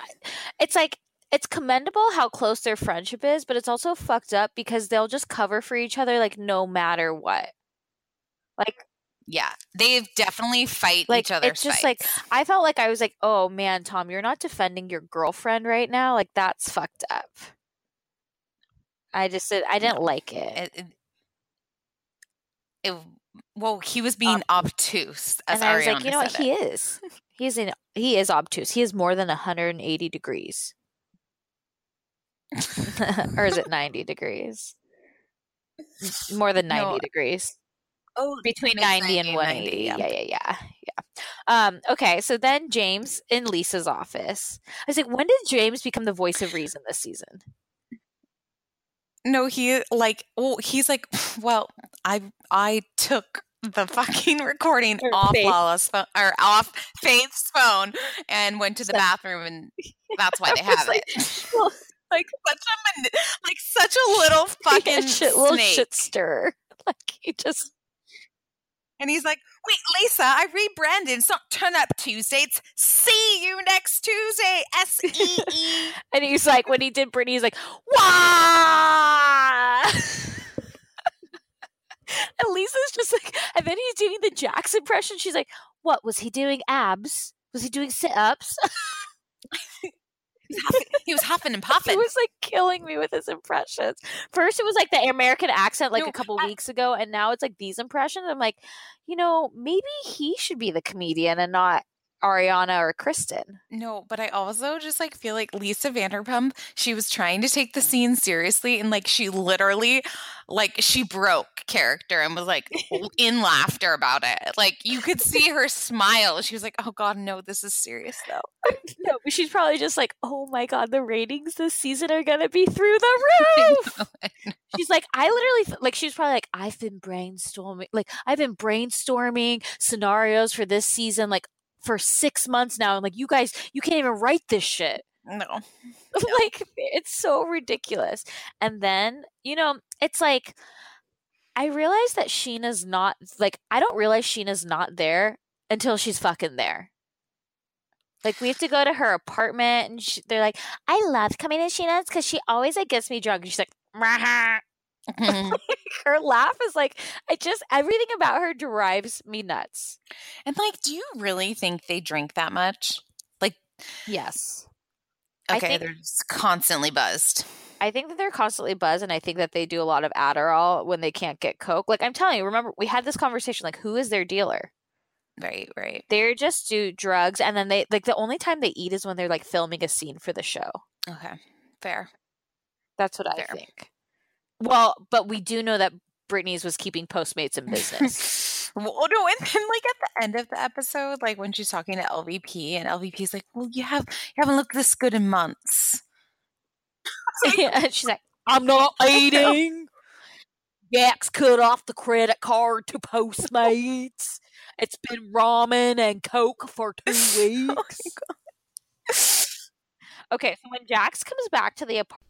it's like it's commendable how close their friendship is, but it's also fucked up because they'll just cover for each other like no matter what. Like Yeah, they've definitely fight like each other. it's just like. I felt like I was like, oh man, Tom, you're not defending your girlfriend right now. Like that's fucked up. I just did, I didn't like it. It, it, it- well, he was being obtuse, as and I was like, you know what? said He it. is. He's in. He is obtuse. He is more than 180 degrees, or is it 90 degrees? More than 90 No, degrees. Oh, Between it's 90 and 180. Yeah, yeah, yeah, yeah. Um. Okay. So then James in Lisa's office. I was like, when did James become the voice of reason this season? No, he like well, he's like, well, I I took the fucking recording Or off Faith. Lala's phone or off Faith's phone and went to the So- bathroom and that's why they have like, it. Well, like such a like such a little fucking yeah, shit, little snake. shit stir. Like he just And he's like, "Wait, Lisa, I rebranded. It's not Turn Up Tuesday. It's See You Next Tuesday. S E E." and he's like when he did Brittany, he's like, Wah And Lisa's just like and then he's doing the Jax impression. She's like, What was he doing abs? Was he doing sit ups? He was huffing- He was huffing and He was like killing me with his impressions. First, it was like the American accent, like No, a couple I- weeks ago, and now it's like these impressions. I'm like, you know, maybe he should be the comedian and not Ariana or Kristen. No, but I also just like feel like Lisa Vanderpump, she was trying to take the scene seriously and like she literally like she broke character and was like in laughter about it. Like you could see her smile. She was like, "Oh god, no, this is serious though." No, but she's probably just like, oh my god, the ratings this season are gonna be through the roof. she's like, I literally like. She's probably like, I've been brainstorming, like I've been brainstorming scenarios for this season, like for six months now. I'm like, you guys, you can't even write this shit. No. like it's so ridiculous. And then, you know, it's like I realize that Scheana's not like I don't realize Scheana's not there until she's fucking there. Like we have to go to her apartment and she, they're like, "I love coming to Scheana's because she always like gets me drunk." And she's like, "Mah." Mm-hmm. her laugh is like I just everything about her drives me nuts. and like, do you really think they drink that much? Like, Yes. Okay, think- they're just constantly buzzed. I think that they're constantly buzzed, and I think that they do a lot of Adderall when they can't get Coke. Like I'm telling you, remember we had this conversation. Like, who is their dealer? Right, right. They just do drugs, and then they like the only time they eat is when they're like filming a scene for the show. Okay. Fair. That's what I think. Well, but we do know that Brittany's was keeping Postmates in business. well, no, and then like at the end of the episode, like when she's talking to LVP, and LVP's like, "Well, you have you haven't looked this good in months." yeah, and she's like, "I'm not eating." Jax cut off the credit card to Postmates. It's been ramen and Coke for two oh weeks. okay, so when Jax comes back to the apartment.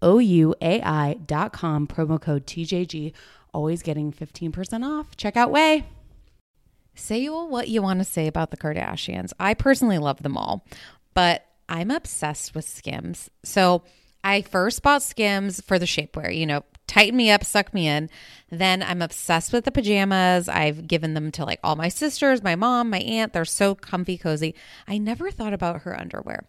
O U A I dot com, promo code TJG. Always getting 15% off. Check out Ouai. Say all what you want to say about the Kardashians. I personally love them all, but I'm obsessed with Skims. So I first bought Skims for the shapewear, you know, tighten me up, suck me in. Then I'm obsessed with the pajamas. I've given them to like all my sisters, my mom, my aunt. They're so comfy, cozy. I never thought about her underwear.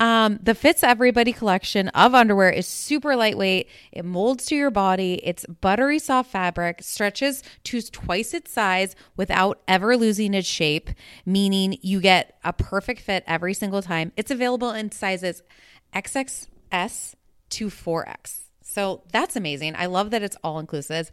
Um, the Fits Everybody collection of underwear is super lightweight. It molds to your body. It's buttery soft fabric, stretches to twice its size without ever losing its shape, meaning you get a perfect fit every single time. It's available in sizes XXS to 4X. So that's amazing. I love that it's all inclusive.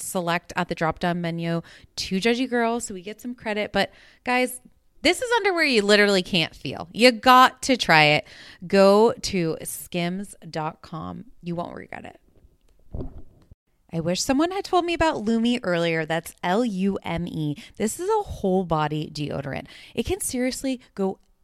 select at the drop down menu to Judgy Girl so we get some credit. But guys, this is underwear you literally can't feel. You got to try it. Go to skims.com. You won't regret it. I wish someone had told me about Lume earlier. That's L U M E. This is a whole body deodorant. It can seriously go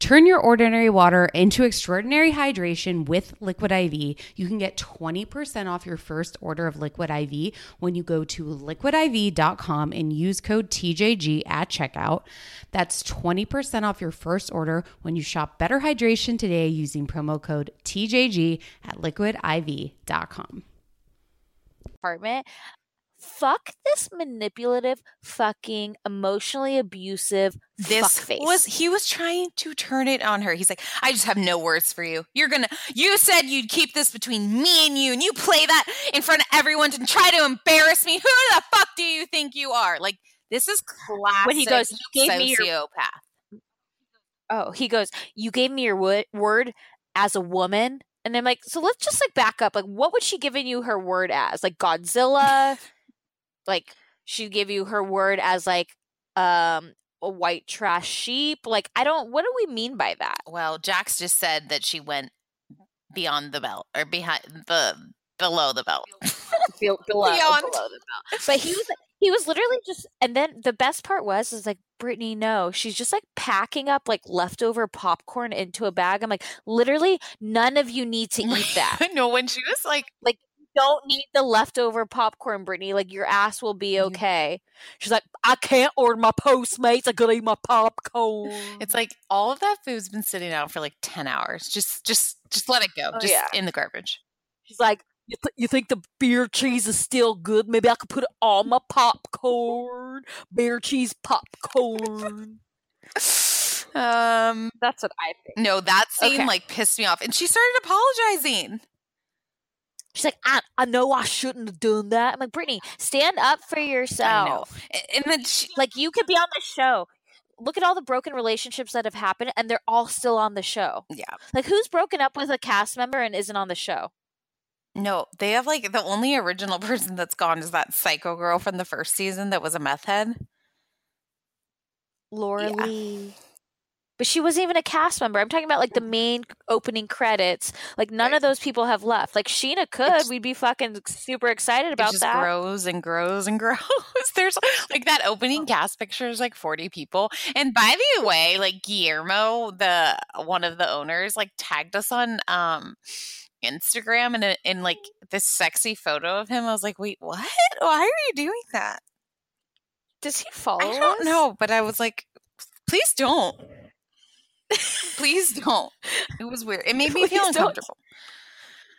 Turn your ordinary water into extraordinary hydration with Liquid IV. You can get 20% off your first order of Liquid IV when you go to liquidiv.com and use code TJG at checkout. That's 20% off your first order when you shop Better Hydration today using promo code TJG at liquidiv.com. Apartment fuck this manipulative, fucking emotionally abusive this fuckface. was he was trying to turn it on her. He's like, I just have no words for you. You're gonna you said you'd keep this between me and you, and you play that in front of everyone to try to embarrass me. Who the fuck do you think you are? Like this is classic. when he goes, you gave me your sociopath. oh, he goes, you gave me your wo- word as a woman, and I'm like, so let's just like back up. Like, what would she given you her word as? Like Godzilla? Like she'd give you her word as like um a white trash sheep. Like, I don't. What do we mean by that? Well, Jax just said that she went beyond the belt or behind the below the belt. Below, below, below the belt. But he was he was literally just and then the best part was is like Brittany no she's just like packing up like leftover popcorn into a bag I'm like literally none of you need to eat that no, when she was like, like don't need the leftover popcorn Brittany like your ass will be okay she's like I can't order my Postmates I gotta eat my popcorn it's like all of that food's been sitting out for like ten hours. Just, just, just let it go. Oh, just yeah. in the garbage. she's like you, th- you think the beer cheese is still good maybe I could put it on my popcorn beer cheese popcorn Um, that's what I think no, that scene Okay. like pissed me off, and she started apologizing. She's like, I, I know I shouldn't have done that. I'm like, Brittany, stand up for I know, yourself. And then she, Like, you could be on the show. Look at all the broken relationships that have happened, and they're all still on the show. yeah, Like, who's broken up with a cast member and isn't on the show? no, they have like the only original person that's gone is that psycho girl from the first season that was a meth head. Laura Yeah. Lee. But she wasn't even a cast member. I'm talking about like the main opening credits. Like none of those people have left. Like Scheana could. It's- We'd be fucking super excited It about just that. grows and grows and grows. There's like that opening cast picture is like 40 people. And by the way, like Guillermo, the one of the owners, like tagged us on um Instagram and in like this sexy photo of him. I was like, wait, what? Why are you doing that? Does he follow I don't us? know, but I was like, please don't. please don't. It was weird. It made me feel Please don't. uncomfortable.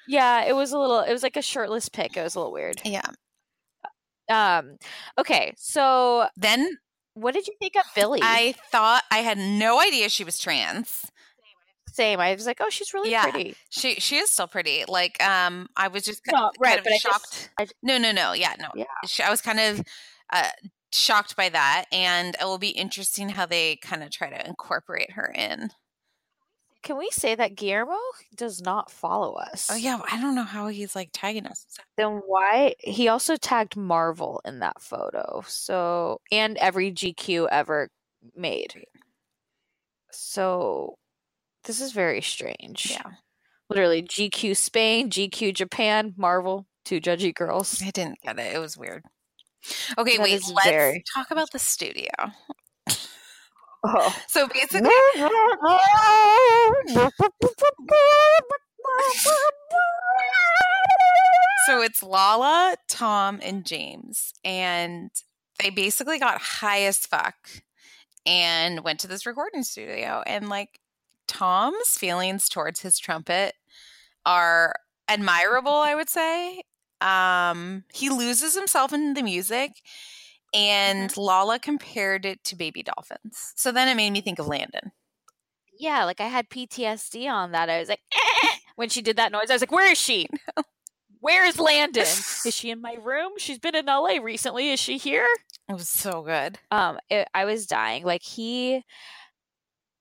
Yeah, it was a little. It was like a shirtless pic. It was a little weird. Yeah. Um. Okay, so Then what did you think of Billie? I thought I had no idea she was trans. Same. I was like, oh, she's really Yeah. pretty. She she is still pretty. Like um, I was just kind, No, kind right, of but I just- shocked. I- no, no, no. Yeah, no. Yeah. She, I was kind of uh, shocked by that, and it will be interesting how they kind of try to incorporate her in. Can we say that Guillermo does not follow oh, us? Oh yeah, I don't know how he's like tagging us. Then why he also tagged Marvel in that photo? So and every GQ ever made. So this is very strange. Yeah, Literally GQ Spain, GQ Japan, Marvel, two judgy girls. I didn't get it. It was weird. Okay, That wait. Let's very- talk about the studio. Oh. So basically, So it's Lala, Tom, and James. And they basically got high as fuck and went to this recording studio. And like Tom's feelings towards his trumpet are admirable, I would say. Um, he loses himself in the music. And Lala compared it to baby dolphins. So then it made me think of Landon. Yeah, like I had PTSD on that. I was like, when she did that noise, I was like, where is she? Where is Landon? Is she in my room? She's been in LA recently. Is she here? It was so good. Um, it, I was dying. Like he.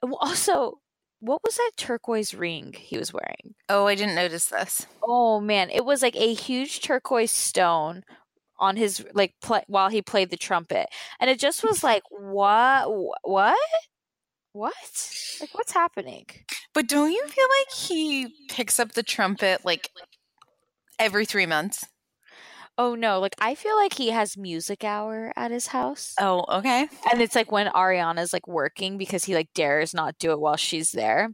Also, what was that turquoise ring he was wearing? Oh, I didn't notice this. Oh man, it was like a huge turquoise stone on his like play, while he played the trumpet, and it just was like, what, what, what? Like, what's happening? But don't you feel like he picks up the trumpet like every three months? Oh no, like I feel like he has music hour at his house. Oh, okay. And it's like when Ariana's like working because he like dares not do it while she's there.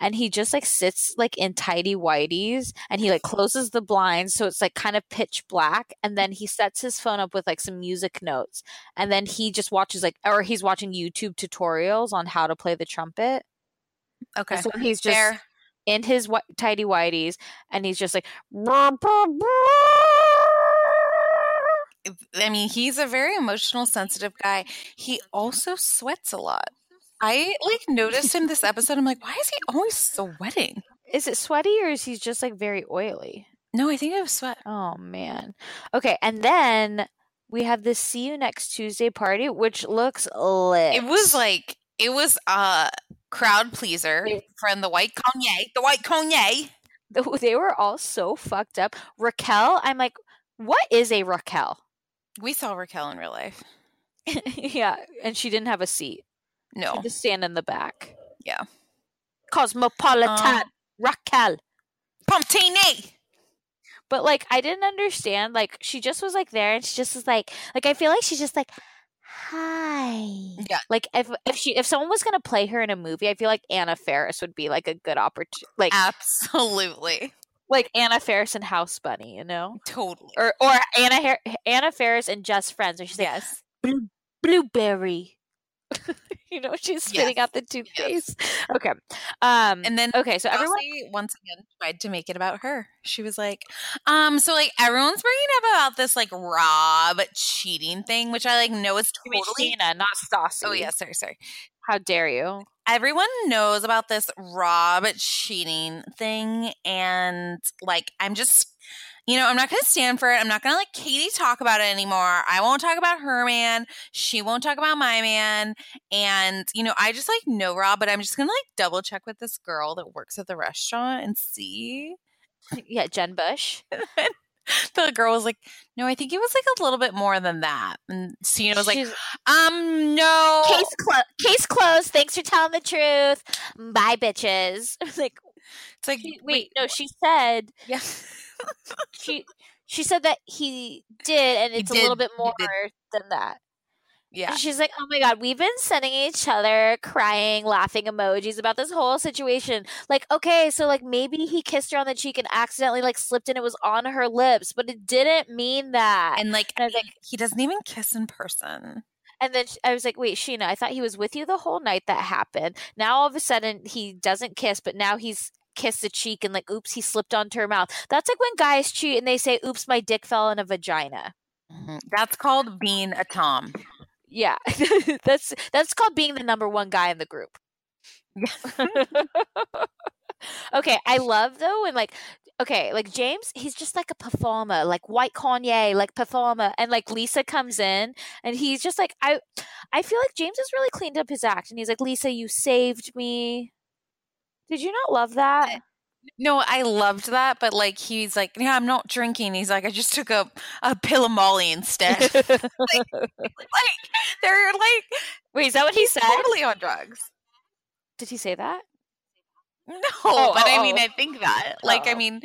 And he just like sits like in tidy whities and he like closes the blinds so it's like kind of pitch black. And then he sets his phone up with like some music notes. And then he just watches like, or he's watching YouTube tutorials on how to play the trumpet. Okay. And so he's just Fair. in his tidy whities and he's just like, I mean, he's a very emotional, sensitive guy. He also sweats a lot. I like noticed him this episode. I'm like, why is he always sweating? is it sweaty or is he just like very oily? No, I think it was sweat. Oh man. Okay, and then we have the see you next Tuesday party, which looks lit. It was like it was a crowd pleaser from the white Kanye. The white Kanye. they were all so fucked up. Raquel, I'm like, what is a Raquel? We saw Raquel in real life. yeah, and she didn't have a seat. No. She just stand in the back. Yeah. Cosmopolitan Um, Raquel. Pomptini. But like I didn't understand. Like she just was like there and she just was like like I feel like she's just like hi. Yeah. Like if if she if someone was gonna play her in a movie, I feel like Anna Faris would be like a good opportunity like Absolutely. Like Anna Faris and House Bunny, you know? Totally. Or or Anna Anna Faris and Just Friends where she's like yes. "Blue- blueberry. you know, she's spitting Yes, out the toothpaste. Okay. Um And then okay, so everyone once again tried to make it about her. She was like, um, so like everyone's bringing up about this like Rob cheating thing, which I like know is totally. Scheana, not Stassi. Oh yeah, sorry, sorry. How dare you? Everyone knows about this Rob cheating thing, and like I'm just, you know, I'm not gonna stand for it. I'm not gonna let Katie talk about it anymore. I won't talk about her man. She won't talk about my man. And you know, I just like know Rob, but I'm just gonna like double check with this girl that works at the restaurant and see. Yeah, Jen Bush. the girl was like, "No, I think it was like a little bit more than that." And Scheana was like, She's- "Um, no." case closed. Case closed. Thanks for telling the truth. Bye, bitches. like, it's like, she- wait, no, she said yeah, she she said that he did, and it's a little bit more than that. Yeah." And she's like, "Oh my god, we've been sending each other crying, laughing emojis about this whole situation. Like, okay, so like maybe he kissed her on the cheek and accidentally like slipped and it was on her lips, but it didn't mean that." And like, And I was like, he doesn't even kiss in person. And then I was like, wait, Scheana, I thought he was with you the whole night that happened. Now all of a sudden he doesn't kiss, but now he's kissed the cheek and like, oops, he slipped onto her mouth. That's like when guys cheat and they say, oops, my dick fell in a vagina. Mm-hmm. That's called being a Tom. Yeah. that's that's called being the number one guy in the group. okay, I love though and like okay, like James, he's just like a performer, like white Kanye, like performer, and like Lisa comes in and he's just like I I feel like James has really cleaned up his act and he's like, Lisa, you saved me. Did you not love that? No, I loved that, but like he's like, yeah, I'm not drinking. He's like, I just took a, a pill of Molly instead. like they're like Wait, is that what he said? totally on drugs. Did he say that? No, Oh, but oh, I mean, oh. I think that. Like, I mean,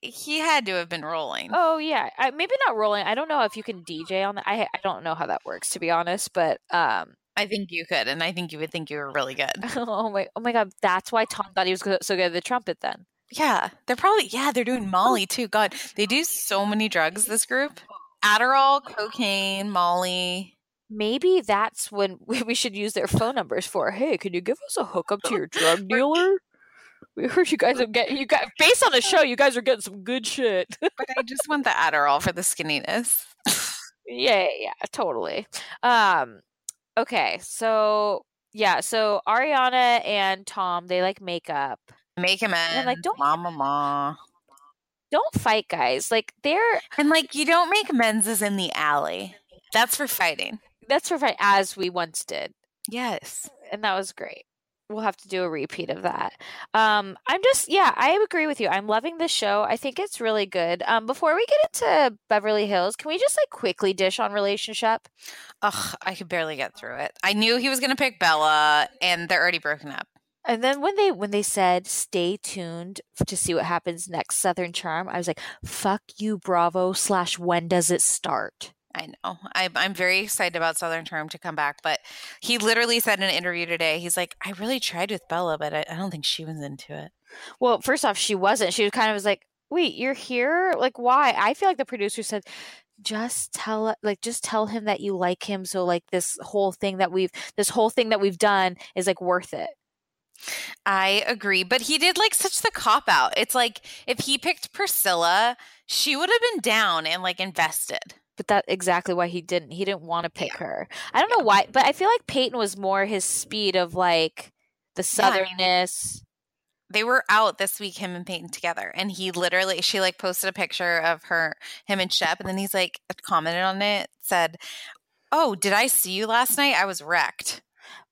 he had to have been rolling. Oh yeah, I, maybe not rolling. I don't know if you can DJ on that. I I don't know how that works to be honest, but um, I think you could, and I think you would think you were really good. oh my oh my god, that's why Tom thought he was so good at the trumpet. Then Yeah, they're probably yeah, they're doing Molly too. God, they do so many drugs. This group: Adderall, cocaine, Molly. maybe that's when we, we should use their phone numbers for. Hey, can you give us a hookup to your drug dealer? We heard you guys are getting you got based on the show. You guys are getting some good shit. But I just want the Adderall for the skinniness. yeah, yeah, totally. Um, okay, so yeah, so Ariana and Tom they like make up. Make him. And, like, don't- mama, ma. Don't fight, guys. Like they're And like, you don't make menses in the alley. That's for fighting. That's for fight as we once did. Yes. And that was great. We'll have to do a repeat of that. Um, I'm just, yeah, I agree with you. I'm loving this show. I think it's really good. Um, before we get into Beverly Hills, can we just like quickly dish on relationship? Ugh, I could barely get through it. I knew he was going to pick Bella, and they're already broken up. And then when they when they said stay tuned to see what happens next, Southern Charm, I was like, "Fuck you, Bravo!" Slash, when does it start? I know. I, I'm very excited about Southern Charm to come back, but he literally said in an interview today, he's like, I really tried with Bella, but I, I don't think she was into it. Well, first off, she wasn't. She was kind of was like, "Wait, you're here? Like, why?" I feel like the producer said, "Just tell, like, just tell him that you like him. So, like, this whole thing that we've, this whole thing that we've done is like worth it." I agree, but he did like such the cop out. It's like if he picked Priscilla, she would have been down and like invested. But that's exactly why he didn't. He didn't want to pick her. I don't know why, but I feel like Peyton was more his speed of like the Yeah, southernness. They were out this week, him and Peyton together, and he literally she like posted a picture of her, him and Shep, and then he's like commented on it, said, "Oh, did I see you last night? I was wrecked."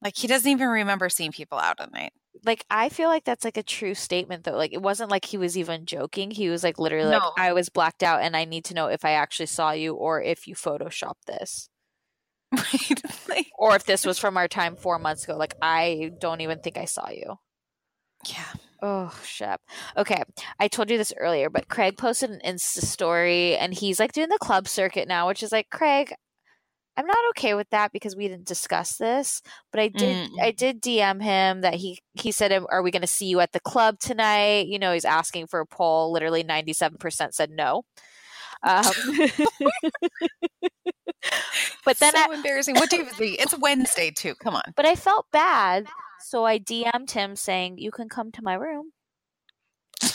Like he doesn't even remember seeing people out at night. Like I feel like that's like a true statement though. Like it wasn't like he was even joking. He was like literally like I was blacked out and I need to know if I actually saw you or if you photoshopped this. Right? like, Or if this was from our time 4 months ago. Like I don't even think I saw you. yeah. Oh, Shep. Okay. I told you this earlier, but Craig posted an Insta story and he's like doing the club circuit now, which is like, Craig, I'm not okay with that because we didn't discuss this, but I did Mm. I did DM him that he he said are we going to see you at the club tonight? You know, he's asking for a poll. Literally 97% said no. Um, but then so I, embarrassing. What day is it? It's Wednesday too. Come on. but I felt bad, so I DM'd him saying, "You can come to my room."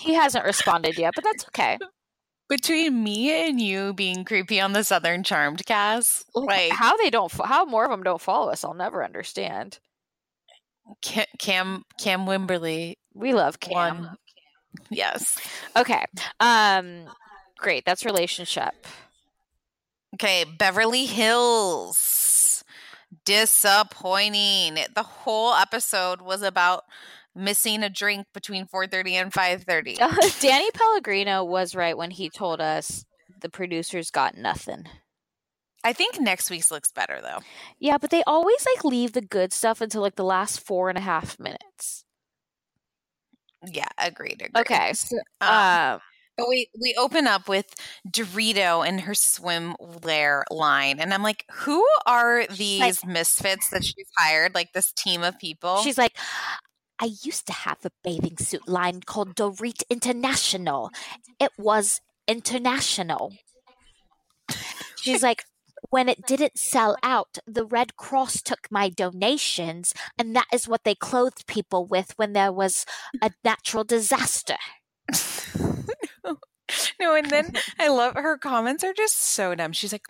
He hasn't responded yet, but that's okay. Between me and you being creepy on the Southern Charmed cast, like how they don't, how more of them don't follow us, I'll never understand. Ca- Cam Cam Wimberly We love Cam. One. Yes. Okay, um, great. That's relationship. Okay, Beverly Hills. Disappointing. The whole episode was about missing a drink between 4:30 and 5:30. Danny Pellegrino was right when he told us the producers got nothing. I think next week's looks better though. Yeah, but they always like leave the good stuff until like the last four and a half minutes. Yeah, agreed. agreed. Okay, so, Um, um, But we we open up with Dorito and her swimwear line, and I'm like, who are these misfits that she's hired? Like this team of people? She's like, I used to have a bathing suit line called Dorit International. It was international. She's like, when it didn't sell out, the Red Cross took my donations, and that is what they clothed people with when there was a natural disaster. no, and then I love her comments are just so dumb. She's like,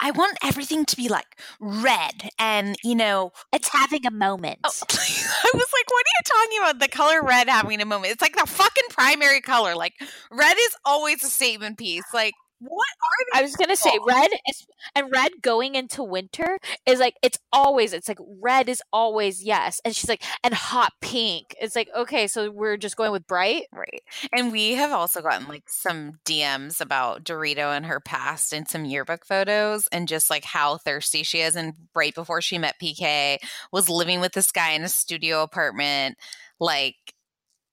I want everything to be like red, and you know, It's having a moment. oh, I was like, what are you talking about? The color red having a moment. It's like the fucking primary color. Like red is always a statement piece. Like what are I was gonna say red is and red going into winter is like it's always it's like red is always yes and she's like and hot pink it's like okay so we're just going with bright Right. And we have also gotten like some DMs about Dorito and her past and some yearbook photos and just like how thirsty she is. And right before she met PK, was living with this guy in a studio apartment. Like,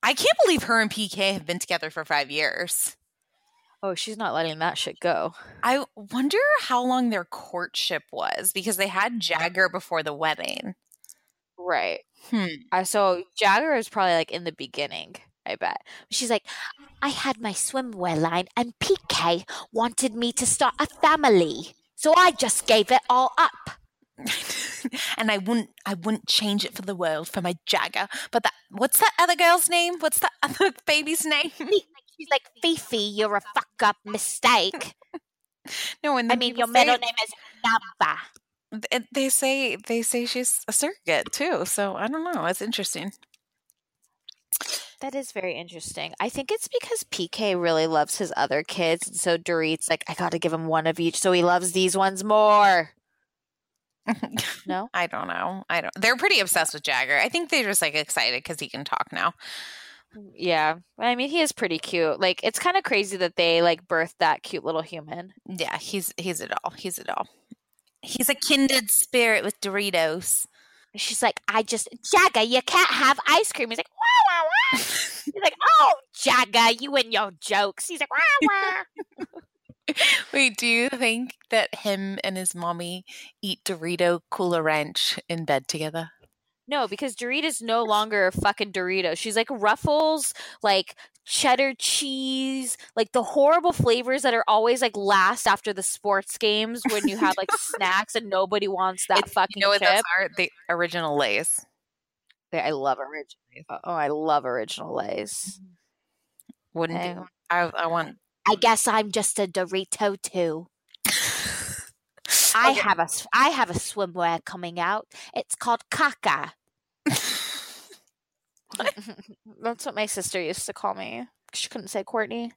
I can't believe her and PK have been together for five years. Oh she's not letting that shit go I wonder how long their courtship was because they had Jagger before the wedding. right Hmm. uh, so Jagger is probably like in the beginning I bet she's like I had my swimwear line and PK wanted me to start a family so I just gave it all up and I wouldn't I wouldn't change it for the world for my Jagger. But that what's that other girl's name? What's that other baby's name? She's like Fifi you're a fuck up mistake no, and I mean your say- middle name is Nava They say they say she's a surrogate too. So I don't know. It's interesting. That is very interesting. I think it's because PK really loves his other kids, and so Dorit's like, I got to give him one of each, so he loves these ones more. no, I don't know. I don't. They're pretty obsessed with Jagger. I think they're just like excited because he can talk now. Yeah, I mean he is pretty cute. Like it's kind of crazy that they like birthed that cute little human. Yeah, he's he's a doll. He's a doll. He's a kindred spirit with Doritos. She's like, I just Jagger, you can't have ice cream. He's like, wah wah wah. He's like, oh Jagger, you and your jokes. He's like, wah wah. Wait, do you think that him and his mommy eat Dorito Cooler Ranch in bed together? No, because Dorito's no longer a fucking Dorito. She's like Ruffles, like cheddar cheese, like the horrible flavors that are always like last after the sports games when you have like snacks and nobody wants that It's- fucking you know what chip. those are? The original Lay's. I love original. Oh, I love original Lays. Mm-hmm. Wouldn't Hang do. I, I want. I guess I'm just a Dorito too. I Okay. have a I have a swimwear coming out. It's called Caca. That's what my sister used to call me. She couldn't say Courtney.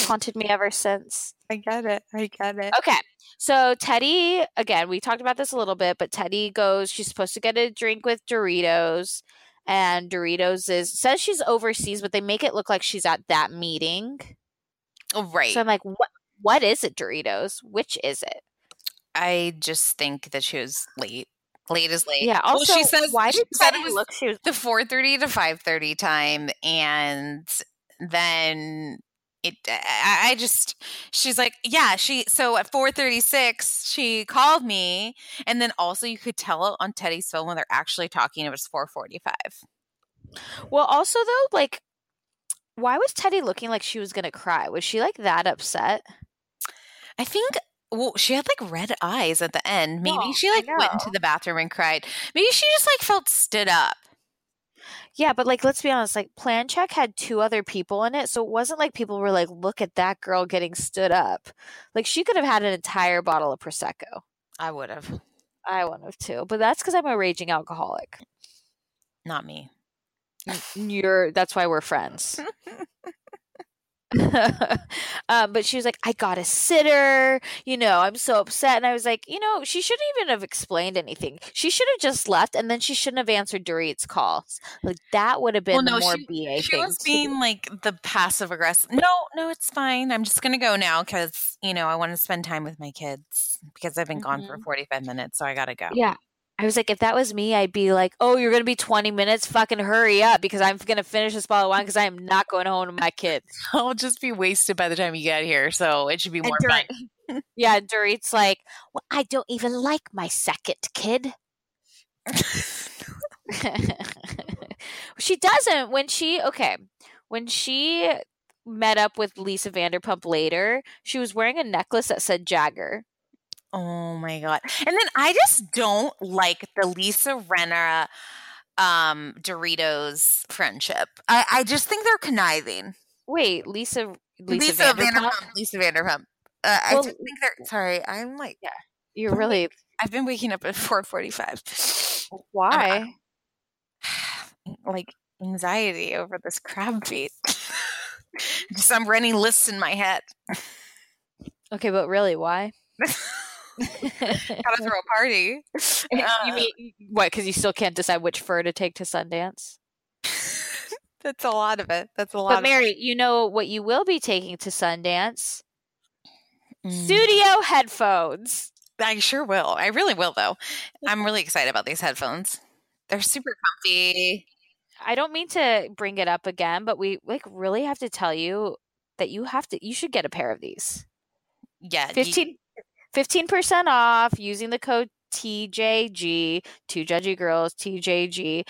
Haunted me ever since. I get it. I get it. Okay. So Teddi, again, we talked about this a little bit, but Teddi goes, she's supposed to get a drink with Doritos. And Doritos is says she's overseas, but they make it look like she's at that meeting. Right. So I'm like, what what is it, Doritos? Which is it? I just think that she was late. Late is late. Yeah. Well, Also, she says why she did Teddi it was look? She was the four thirty to five thirty time, and then it. I, I just she's like, yeah. She so at four thirty six she called me, and then also you could tell on Teddi's phone when they're actually talking. It was four forty five. well. Also, though, like, why was Teddi looking like she was gonna cry? Was she like that upset? I think. Well, she had like red eyes at the end. Maybe No, she like went into the bathroom and cried. Maybe she just like felt stood up. Yeah, but like, let's be honest. Like, Plan Check had two other people in it, so it wasn't like people were like, "Look at that girl getting stood up." Like, she could have had an entire bottle of prosecco. I would have. I would have too, but that's because I'm a raging alcoholic. Not me. You're. That's why we're friends. um, but she was like, I got a sitter. You know, I'm so upset. And I was like, you know, she shouldn't even have explained anything. She should have just left, and then she shouldn't have answered Dorit's calls. Like that would have been Well, no, more she- BA She was being like the passive aggressive. No, no, it's fine. I'm just gonna go now because you know I want to spend time with my kids because I've been gone for 45 minutes, so I gotta go. Yeah. I was like, if that was me, I'd be like, oh, you're going to be 20 minutes? Fucking hurry up because I'm going to finish this bottle of wine because I am not going home to my kids. I'll just be wasted by the time you get here, so it should be more fun. Yeah, Dorit's like, well, I don't even like my second kid. she doesn't when she okay when she met up with lisa vanderpump later she was wearing a necklace that said jagger Oh my god! And then I just don't like the Lisa Rinna, um, Doritos friendship. I, I just think they're conniving. wait lisa lisa, Lisa, vanderpump, Vanderpump. Lisa Vanderpump. Uh, I just think they're sorry. I'm like yeah. you're really I've been waking up at 4:45. why like anxiety over this crab feet. Just I'm running lists in my head. okay but really why Gotta throw a party. you Uh, mean what because you still can't decide which fur to take to sundance That's a lot of it. That's a lot. but mary you know what you will be taking to sundance Mm. Sudio headphones I sure will. I really will, though. I'm really excited about these headphones. They're super comfy. I don't mean to bring it up again, but we like really have to tell you that you have to you should get a pair of these. Yeah, 15 15% off using the code TJG, two judgy girls, TJG.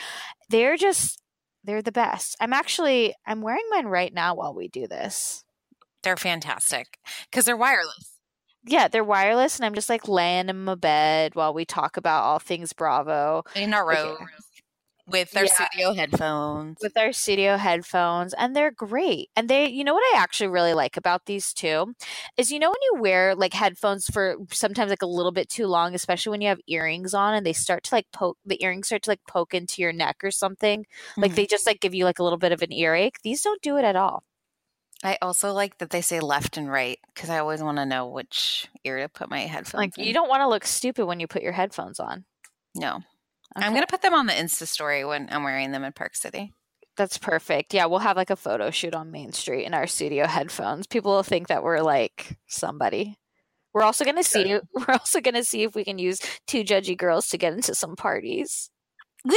They're just they're the best. I'm actually I'm wearing mine right now while we do this. they're fantastic because they're wireless. Yeah, they're wireless and I'm just like laying in my bed while we talk about all things Bravo. In a row. With their Yeah. Sudio headphones. with our Sudio headphones and they're great. And they you know what I actually really like about these two is you know when you wear like headphones for sometimes like a little bit too long, especially when you have earrings on and they start to like poke the earrings start to like poke into your neck or something. Like Mhm. they just like give you like a little bit of an earache. These don't do it at all. I also like that they say left and right because I always want to know which ear to put my headphones. Like in. you don't want to look stupid when you put your headphones on. No, I'm gonna put them on the Insta story when I'm wearing them in Park City. That's perfect. Yeah, we'll have like a photo shoot on Main Street in our Sudio headphones. People will think that we're like somebody. We're also gonna see. We're also gonna see if we can use two judgy girls to get into some parties. Woo!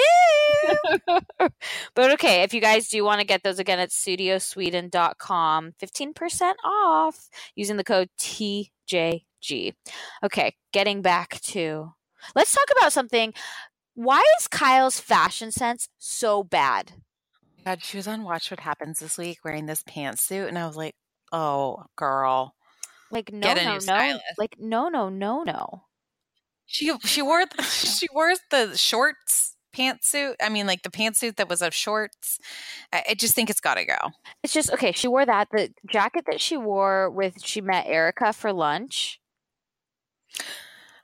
but okay, if you guys do want to get those again, it's sudiosweden.com. 15% off using the code TJG. Okay, getting back to let's talk about something. Why is Kyle's fashion sense so bad? God, she was on Watch What Happens this week wearing this pantsuit, and I was like, "Oh, girl." Like no Get a no new no. Like no no no no. She she wore the, she wore the shorts pantsuit. I mean, like the pantsuit that was of shorts. I, I just think it's got to go. It's just okay. She wore that the jacket that she wore with she met Erika for lunch.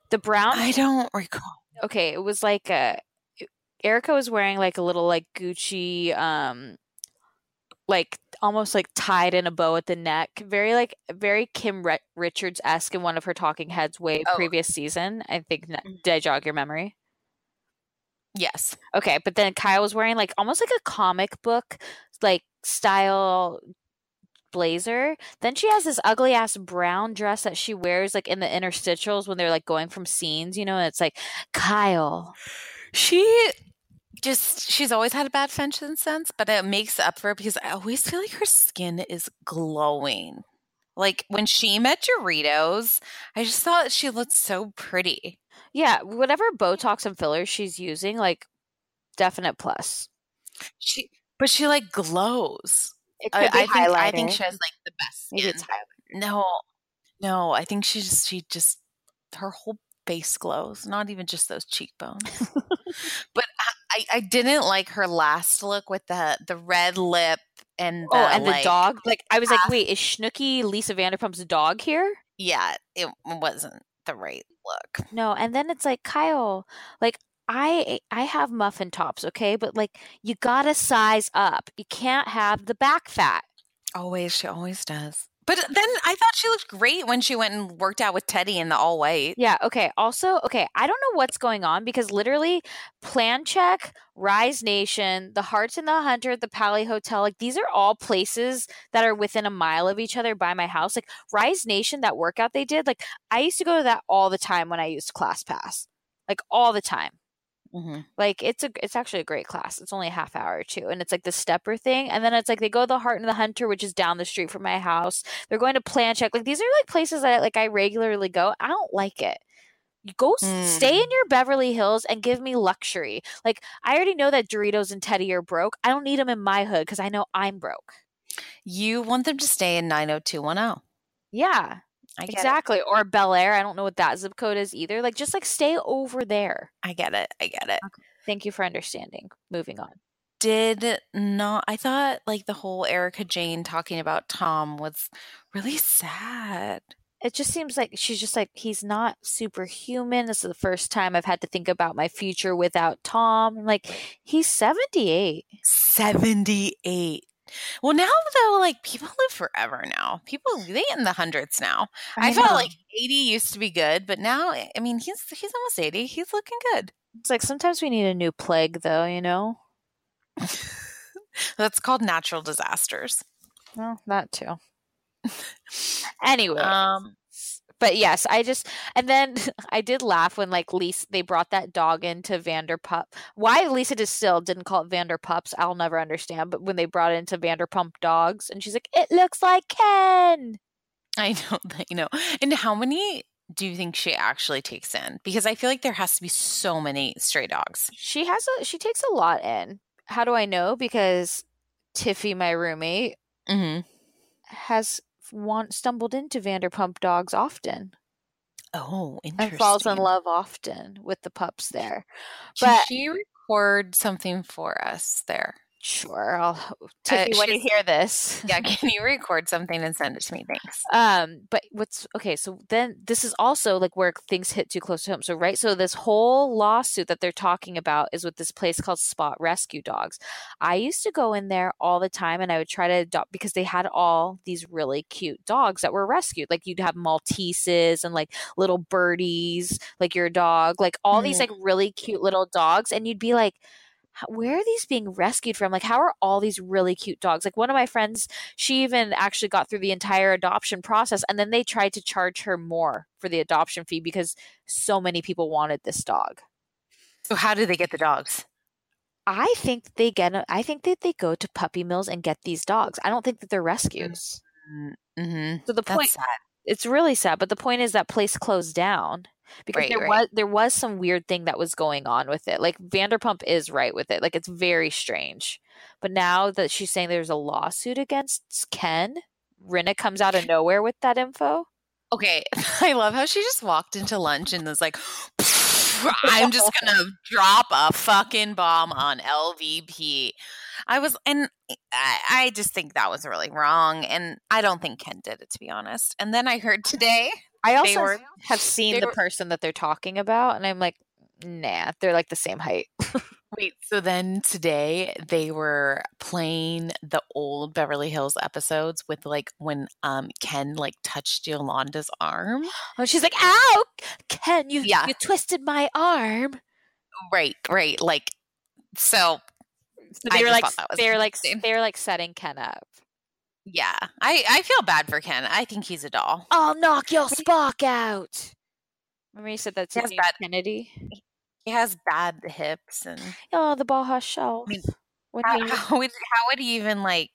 The brown. I don't recall. Okay, it was like a Erika was wearing like a little like Gucci, um, like almost like tied in a bow at the neck, very like very Kim Ri- Richards esque in one of her Talking Heads way Oh. previous season. I think did I jog your memory? Yes. Okay, but then Kyle was wearing like almost like a comic book like style blazer. Then she has this ugly ass brown dress that she wears like in the interstitials when they're like going from scenes, you know, and it's like Kyle. She just she's always had a bad fashion sense, but it makes up for it because I always feel like her skin is glowing. Like when she met Doritos, I just thought she looked so pretty. Yeah, whatever Botox and fillers she's using, like definite plus. She but she like glows. It I, be I think I think she has like the best Maybe skin. it's highlighter. No, no, I think she just she just her whole face glows, not even just those cheekbones. but I, I didn't like her last look with the the red lip and oh, the, Oh, and the dog. Like I was like, wait, is Schnooky Lisa Vanderpump's dog here? Yeah, it wasn't the right look. No, and then it's like Kyle, like I I have muffin tops, okay, but like you gotta size up. You can't have the back fat. Always, she always does. But uh, then I thought she looked great when she went and worked out with Teddi in the all white. Yeah, okay. Also, okay, I don't know what's going on because literally Plan Check, Rise Nation, the Hearts and the Hunter, the Palihotel, like these are all places that are within a mile of each other by my house. Like Rise Nation, that workout they did, like I used to go to that all the time when I used ClassPass. Like all the time. Mm-hmm. Like it's a it's actually a great class. It's only a half hour or two, and it's like the stepper thing, and then it's like they go to the Hart and the Hunter, which is down the street from my house. They're going to Plan Check. Like these are like places that like I regularly go. I don't like it. Go s stay in your Beverly Hills and give me luxury. Like I already know that Doritos and Teddi are broke. I don't need them in my hood because I know I'm broke. You want them to stay in 90210. Yeah, I get it. exactly. Or Bel Air. I don't know what that zip code is either. Like just like stay over there. I get it. I get it. Thank you for understanding. Moving on. Did not, I thought like the whole Erika Jayne talking about Tom was really sad. it just seems like she's just like he's not superhuman. This is the first time I've had to think about my future without Tom. Like he's 78. 78. Well, now though, like people live forever now. People they in the hundreds now. I, felt like 80 used to be good, but now I mean he's he's almost 80. He's looking good. it's like sometimes we need a new plague though, you know? That's called natural disasters. Well, that too. Anyway, Um, but yes, I just and then I did laugh when like Lisa they brought that dog into Vanderpup. Why Lisa Distill didn't call it Vanderpups, I'll never understand. But when they brought it into Vanderpump Dogs, and she's like, "It looks like Ken." I know that you know. And how many do you think she actually takes in? Because I feel like there has to be so many stray dogs. She has a she takes a lot in. How do I know? Because Tiffy, my roommate, Mm-hmm. has want stumbled into Vanderpump Dogs often Oh, interesting. and falls in love often with the pups there. Can But she record something for us there? Sure, I'll Tiffany, Uh, when you hear this. Yeah, can you record something and send it to me? Thanks. Um, but what's okay, so then this is also like where things hit too close to home. So right, so this whole lawsuit that they're talking about is with this place called Spot Rescue Dogs. I used to go in there all the time and I would try to adopt because they had all these really cute dogs that were rescued. Like you'd have Malteses and like little birdies, like your dog, like all these like really cute little dogs, and you'd be like "How- where are these being rescued from? Like, how are all these really cute dogs? Like, one of my friends, she even actually got through the entire adoption process, and then they tried to charge her more for the adoption fee because so many people wanted this dog. So how do they get the dogs? I think they get. I think that they go to puppy mills and get these dogs. I don't think that they're rescues. Mm-hmm. So the That's point, sad. it's really sad. But the point is that place closed down because Right, there right. was there was some weird thing that was going on with it. Like Vanderpump is right with it. Like it's very strange. But now that she's saying there's a lawsuit against Ken, Rinna comes out of nowhere with that info. Okay, I love how she just walked into lunch and was like, "I'm just gonna drop a fucking bomb on LVP." I was, and I, I just think that was really wrong, and I don't think Ken did it to be honest. And then I heard today, I also were- have seen the were- person that they're talking about, and I'm like, nah, they're like the same height. wait, so then today they were playing the old Beverly Hills episodes with like when um Ken like touched Yolanda's arm. And she's like, "Ow, Ken, you Yeah. you twisted my arm." Right, right, like so. So I they were like, thought that was they were like, they were like setting Ken up. Yeah, I I feel bad for Ken. I think he's a doll. I'll knock your spark out. Remember you said that to Yes, James that- Kennedy? He has bad hips, and Oh, the Baja Shelf. mean, how, he- how would how would he even like?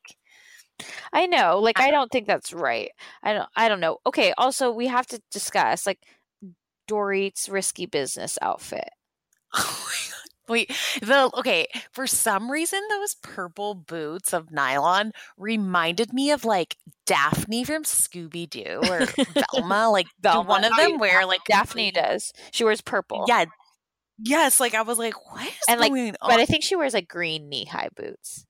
I know, like I I don't think that's right. I don't. I don't know. Okay. Also, we have to discuss like Dorit's risky business outfit. Oh my God. Wait, the okay. For some reason, those purple boots of nylon reminded me of like Daphne from Scooby Doo or Velma. Like do Velma. one of them yeah, wear like Daphne does. She wears purple. Yeah. Yes, like I was like, what is And, like, going on? But I think she wears like green knee high boots.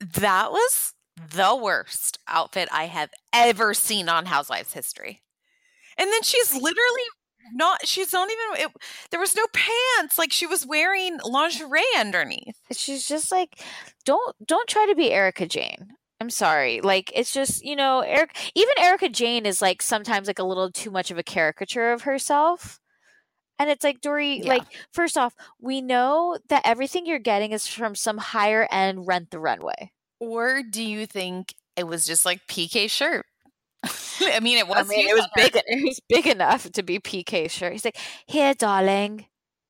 that was the worst outfit I have ever seen on Housewives history. And then she's literally not, she's not even, it, there was no pants. Like she was wearing lingerie underneath. She's just like, don't don't try to be Erika Jayne. I'm sorry. Like it's just, you know, Eric even Erika Jayne is like sometimes like a little too much of a caricature of herself. And it's like Dory, Yeah. like first off, we know that everything you're getting is from some higher end rent the runway. Or do you think it was just like PK shirt? I mean, it was. I mean, it was big. It was big enough to be PK shirt. He's like, "Here, darling,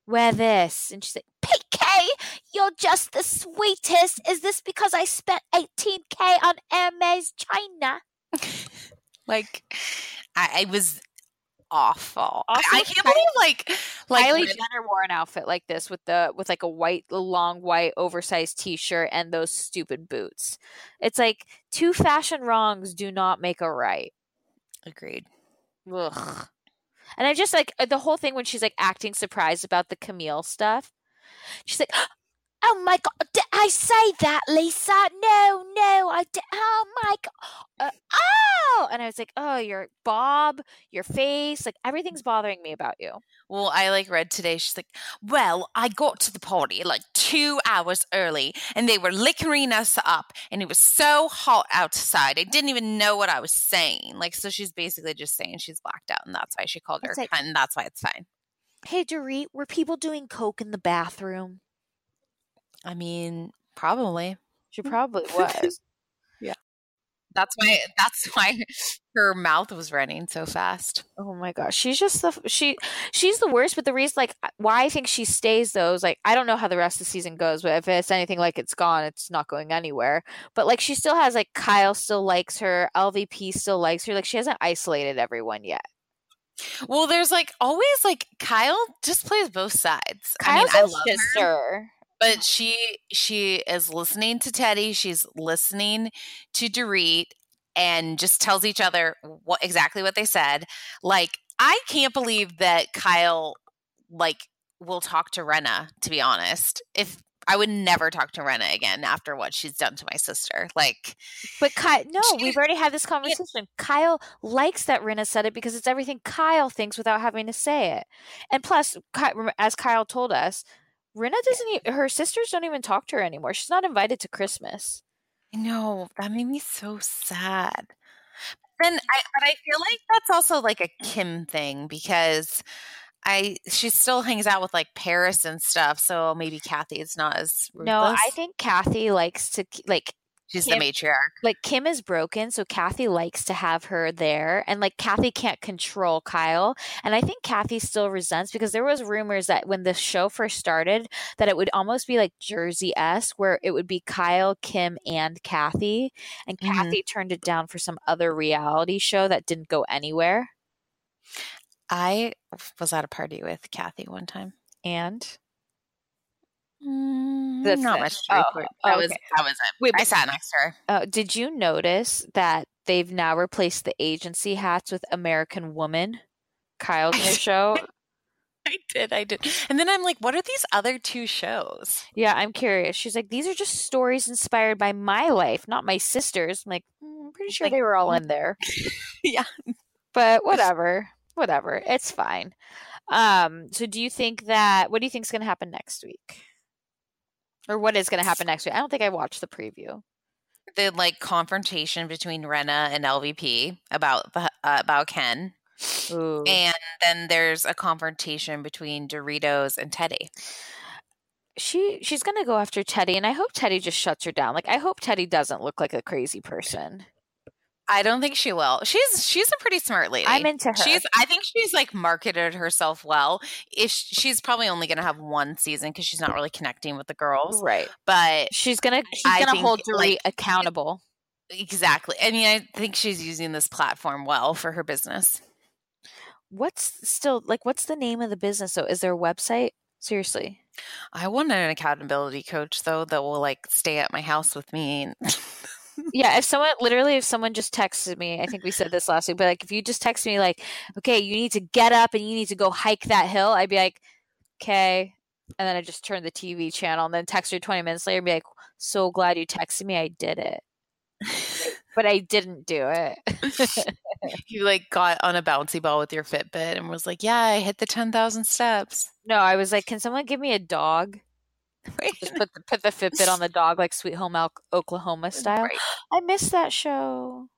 wear this," and she's like, "PK, you're just the sweetest. Is this because I spent 18k on Hermes China?" Like, I, I was awful. I, Also, I can't believe like like Kylie Jenner wore an outfit like this with the with like a white, long white oversized T-shirt and those stupid boots. It's like two fashion wrongs do not make a right. agreed. Ugh. And I just like uh, the whole thing when she's like acting surprised about the Camille stuff. She's like, "Oh my god, did I say that, Lisa? No, no, I did. Oh my god, uh, oh!" And I was like, "Oh, your bob, your face, like everything's bothering me about you." Well, I like read today. She's like, "Well, I got to the party like two hours early, and they were liquoring us up, and it was so hot outside. I didn't even know what I was saying. Like, so she's basically just saying she's blacked out, and that's why she called her, like- and that's why it's fine. Hey, Dorit, were people doing coke in the bathroom? I mean, probably. She mm. probably was. Yeah. That's why. That's why her mouth was running so fast. Oh my gosh, she's just the she she's the worst. But the reason, like, why I think she stays though is like I don't know how the rest of the season goes, but if it's anything like it's gone, it's not going anywhere. But like she still has like Kyle still likes her, LVP still likes her. Like she hasn't isolated everyone yet. Well, there's like always like Kyle just plays both sides. I mean, I love her. But she she is listening to Teddi. She's listening to Dorit, and just tells each other what exactly what they said. Like I can't believe that Kyle like will talk to Rinna, to be honest. If I would never talk to Rinna again after what she's done to my sister. Like, but Kyle, no, we've already had this conversation. Kyle likes that Rinna said it because it's everything Kyle thinks without having to say it. And plus, as Kyle told us, Rinna doesn't. Even, her sisters don't even talk to her anymore. She's not invited to Christmas. I know that made me so sad. Then I, but I feel like that's also like a Kim thing because I she still hangs out with like Paris and stuff. So maybe Kathy is not as ruthless. no. I think Kathy likes to like she's Kim, the matriarch. Like Kim is broken, so Kathy likes to have her there, and like Kathy can't control Kyle, and I think Kathy still resents because there was rumors that when the show first started that it would almost be like Jersey s, where it would be Kyle, Kim, and Kathy, and mm-hmm. Kathy turned it down for some other reality show that didn't go anywhere. I was at a party with Kathy one time, and mm, that's not much. Oh, that oh, was that was it. Wait, I sat next to her. Uh, did you notice that they've now replaced the agency hats with American Woman? Kyle's new show. I did, I did. And then I'm like, what are these other two shows? Yeah, I'm curious. She's like, these are just stories inspired by my life, not my sister's. I'm like, mm, I'm pretty sure like, they were all in there. yeah. But whatever whatever. It's fine. Um, so do you think that what do you think is going to happen next week? Or what is going to happen next week? I don't think I watched the preview. The like confrontation between Rinna and LVP about the uh, about Ken. Ooh. And then there's a confrontation between Doritos and Teddi. She she's gonna go after Teddi, and I hope Teddi just shuts her down. Like I hope Teddi doesn't look like a crazy person. I don't think she will. She's she's a pretty smart lady. I'm into her. She's I think she's like marketed herself well. If she's probably only going to have one season because she's not really connecting with the girls, right? But she's gonna she's I gonna hold Dorit like, accountable. Exactly. I mean, I think she's using this platform well for her business. What's still like? What's the name of the business? though? is there a website? Seriously. I want an accountability coach though that will like stay at my house with me. yeah, if someone literally, if someone just texted me, I think we said this last week, but like if you just text me like, okay, you need to get up and you need to go hike that hill, I'd be like, okay. And then I just turn the TV channel and then text her 20 minutes later and be like, so glad you texted me. I did it. but I didn't do it. you like got on a bouncy ball with your Fitbit and was like, yeah, I hit the 10,000 steps. No, I was like, can someone give me a dog? Just put the, put the Fitbit on the dog like Sweet Home Oklahoma style. Right. I miss that show.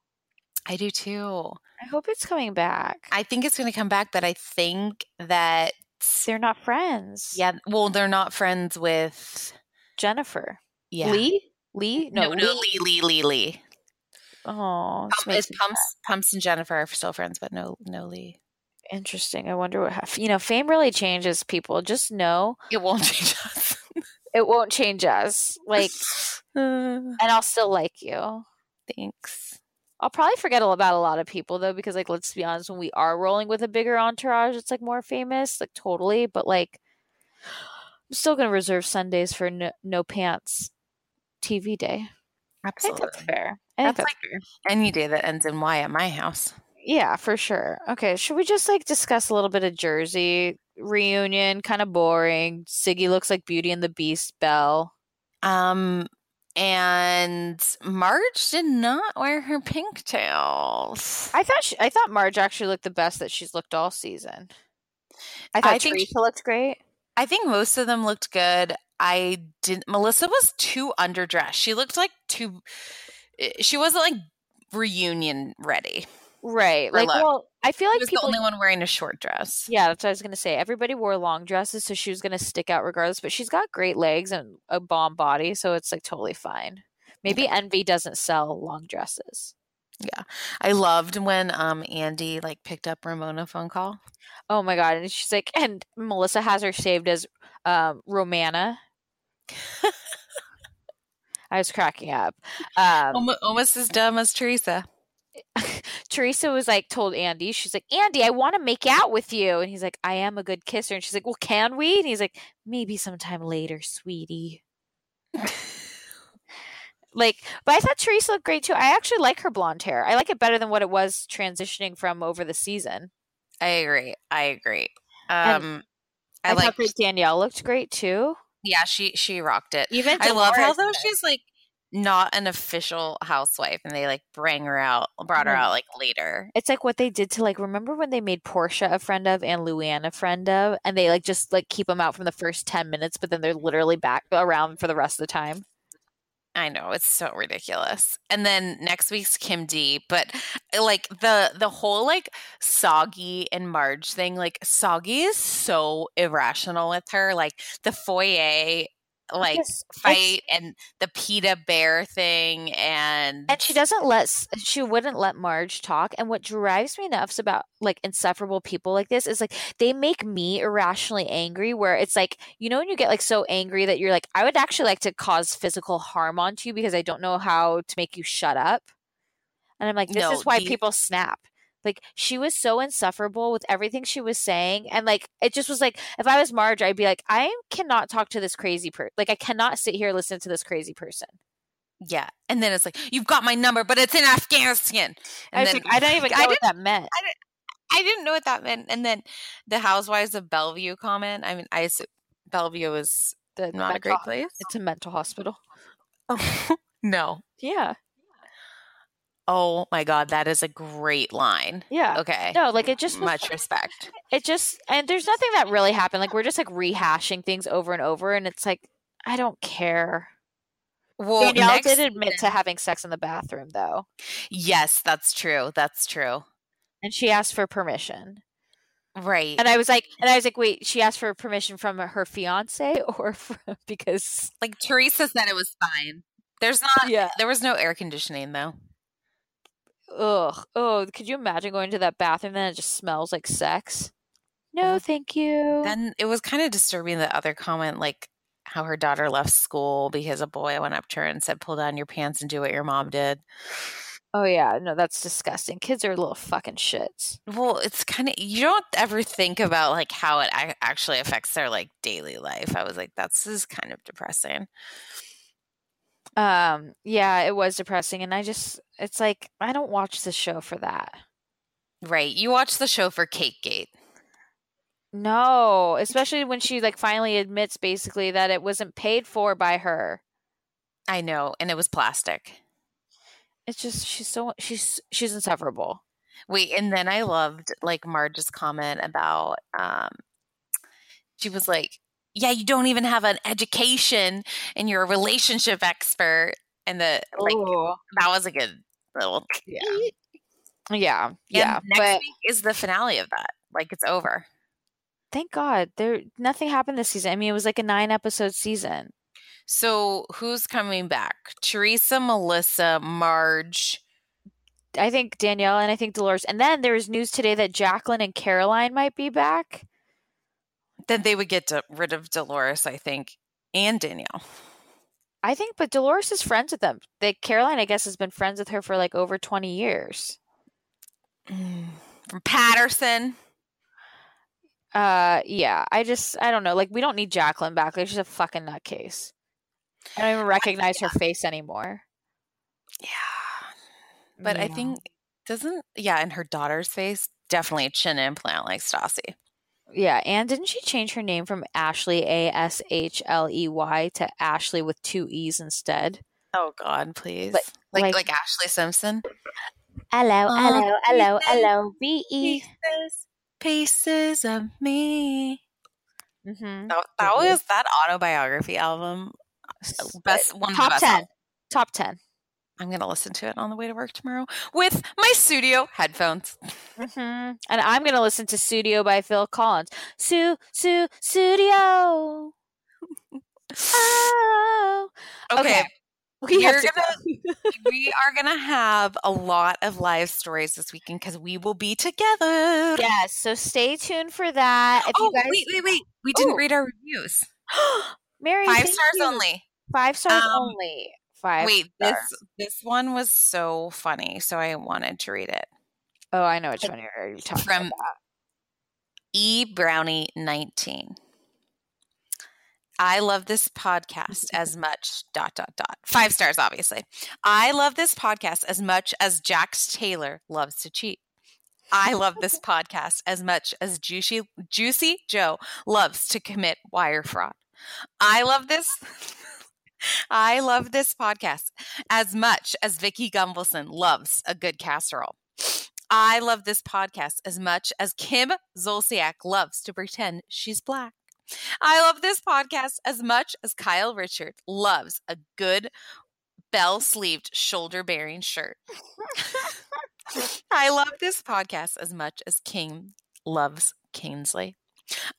I do too. I hope it's coming back. I think it's going to come back, but I think that they're not friends. Yeah, well, they're not friends with Jennifer. Yeah, Lee. Lee? No, no, no Lee. Lee. Lee. Lee. Oh, Pumps, Pumps, Pumps, and Jennifer are still friends, but no, no Lee. Interesting. I wonder what you know. Fame really changes people. Just know it won't change us it won't change us. Like, uh, and I'll still like you. Thanks. I'll probably forget about a lot of people though, because like, let's be honest, when we are rolling with a bigger entourage, it's like more famous, like totally. But like, I'm still gonna reserve Sundays for no, no pants TV day. Absolutely, that's fair. I that's, that's like fair. any day that ends in Y at my house. Yeah, for sure. Okay, should we just like discuss a little bit of Jersey? Reunion, kind of boring. Siggy looks like Beauty and the Beast Belle. Um, and Marge did not wear her pigtails. I thought she, I thought Marge actually looked the best that she's looked all season. I thought I Teresa she, looked great. I think most of them looked good. I didn't. Melissa was too underdressed. She looked like too. Eh, she wasn't like reunion ready. Right. Like, well, I feel like was people, the only one wearing a short dress. Yeah, that's what I was gonna say. Everybody wore long dresses, so she was gonna stick out regardless. But she's got great legs and a bomb body, so it's like totally fine. Maybe Envy doesn't sell long dresses. Yeah, I loved when um Andy like picked up Ramona phone call. Oh my god! And she's like, and Melissa has her saved as um Romana. I was cracking up. Um, almost as dumb as Teresa. Teresa was like told Andy, she's like, Andy, I want to make out with you. And he's like, I am a good kisser. And she's like, Well, can we? And he's like, Maybe sometime later, sweetie. like, but I thought Teresa looked great too. I actually like her blonde hair. I like it better than what it was transitioning from over the season. I agree. I agree. Um, I, I thought like. Danielle looked great too. Yeah, she she rocked it. Even I love how though she's like not an official housewife, and they like bring her out, brought her out like later. It's like what they did to like remember when they made Portia a friend of and Luann a friend of, and they like just like keep them out from the first ten minutes, but then they're literally back around for the rest of the time. I know it's so ridiculous. And then next week's Kim D, but like the the whole like Soggy and Marge thing, like Soggy is so irrational with her, like the foyer like Yes, fight and the PETA bear thing and And she doesn't let she wouldn't let Marge talk. And what drives me nuts about like insufferable people like this is like they make me irrationally angry. Where it's like you know when you get like so angry that you're like I would actually like to cause physical harm onto you because I don't know how to make you shut up. And I'm like, this No, is why the- people snap. Like she was so insufferable with everything she was saying, and like it just was like if I was Marge, I'd be like, I cannot talk to this crazy person. Like I cannot sit here and listen to this crazy person. yeah. And then it's like, you've got my number, but it's in Afghanistan. I And was then like, I don't even I know what didn't- that meant. I didn't know what that meant. And then the Housewives of Bellevue comment. I mean, I Bellevue is The not a great place. It's a mental hospital. Oh, no. Yeah. Oh my God, that is a great line. Yeah. Okay. No, like it just was, Much respect. it just and there's nothing that really happened. Like we're just like rehashing things over and over and it's like I don't care. Well, Danielle did admit to having sex in the bathroom though. Yes, that's true. That's true. And she asked for permission. Right. And I was like and I was like, wait, she asked for permission from her fiance or from, because like Teresa said it was fine. There's not Yeah. there was no air conditioning though. Ugh. Oh, could you imagine going to that bathroom and it just smells like sex? No, thank you. Then it was kind of disturbing the other comment like how her daughter left school because a boy went up to her and said, Pull down your pants and do what your mom did. oh yeah, no, that's disgusting. Kids are little fucking shits. Well, it's kind of you don't ever think about like how it actually affects their like daily life. I was like, that's is kind of depressing. Um, yeah, it was depressing, and I just, it's like I don't watch the show for that. Right. You watch the show for Cake Gate. No, especially when she like finally admits basically that it wasn't paid for by her. I know, and it was plastic. It's just she's so she's she's insufferable. Wait, and then I loved like Marge's comment about um she was like, Yeah, you don't even have an education and you're a relationship expert. And the like oh. that was a good little yeah. Yeah, And yeah, next but week is the finale of that. Like it's over. thank God there nothing happened this season. I mean, it was like a nine episode season. So who's coming back? Teresa, Melissa, Marge. I think Danielle and I think Dolores, and then there was news today that Jacqueline and Caroline might be back. Then they would get to, rid of Dolores, I think, and Danielle. I think, but Dolores is friends with them. The Caroline, I guess, has been friends with her for like over twenty years. From Paterson. Uh, yeah. I just, I don't know. Like, we don't need Jacqueline back. Like, she's a fucking nutcase. I don't even recognize her face anymore. Yeah. But I think doesn't yeah, and her daughter's face definitely a chin implant like Stassi. Yeah, and didn't she change her name from Ashley A S H L E Y to Ashley with two e's instead? Oh God, please. Like- like like- like, Ashlee Simpson. Hello, hello, hello, hello, B E. Pieces, pieces of me. Mm-hmm. That, that mm-hmm. was that autobiography album. Uh, best uh, one of the Top best ten. albums. Top ten. I'm gonna listen to it on the way to work tomorrow with my Sudio headphones. Mm-hmm. And I'm gonna listen to Studio by Phil Collins. Su Su Studio. Oh. Okay, Okay. We to gonna- we are gonna have a lot of live stories this weekend because we will be together. Yes, so stay tuned for that. If oh, you guys wait, wait, wait! We didn't Oh. read our reviews. Mary, Five stars you. only. Five stars Um, only. Five. Wait, this stars. this one was so funny, so I wanted to read it. Oh, I know which one you're talking From- about. E Brownie 19. I love this podcast as much dot dot dot. Five stars obviously. I love this podcast as much as Jax Taylor loves to cheat. I love this podcast as much as Juicy, Juicy Joe loves to commit wire fraud. I love this. I love this podcast as much as Vicki Gunvalson loves a good casserole. I love this podcast as much as Kim Zolciak loves to pretend she's black. I love this podcast as much as Kyle Richard loves a good bell sleeved shoulder bearing shirt. I love this podcast as much as King loves Kingsley.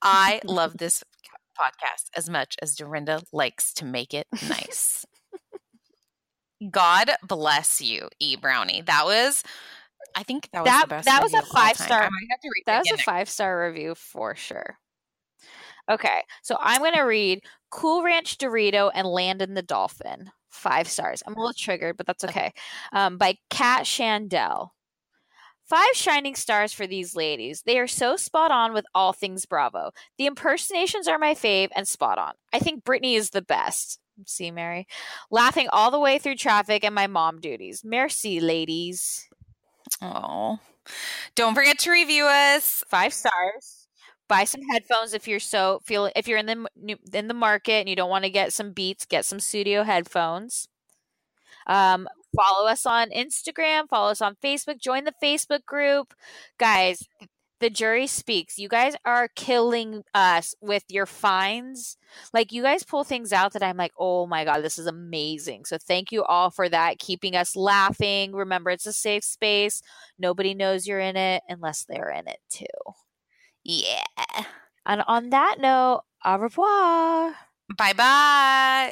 I love this podcast as much as Dorinda likes to make it nice. God bless you, E Brownie. That was, I think that was that, the best. that was a review of all five star. I have to read That was a next- five star review for sure. Okay, so I'm gonna read Cool Ranch Dorito and Landon the Dolphin. Five stars. I'm a little triggered, but that's okay. Um, by Kat Shandell. Five shining stars for these ladies. They are so spot on with all things Bravo. The impersonations are my fave and spot on. I think Brittany is the best. See, Mary? Laughing all the way through traffic and my mom duties. Merci, ladies. Oh, don't forget to review us. Five stars. Buy some headphones if you're so feel if you're in the in the market and you don't want to get some Beats, get some Sudio headphones. Um, follow us on Instagram, follow us on Facebook, join the Facebook group. Guys, the jury speaks. You guys are killing us with your finds. Like you guys pull things out that I'm like, "Oh my god, this is amazing." So thank you all for that, keeping us laughing. Remember, it's a safe space. Nobody knows you're in it unless they're in it too. Yeah. And on that note, au revoir. Bye bye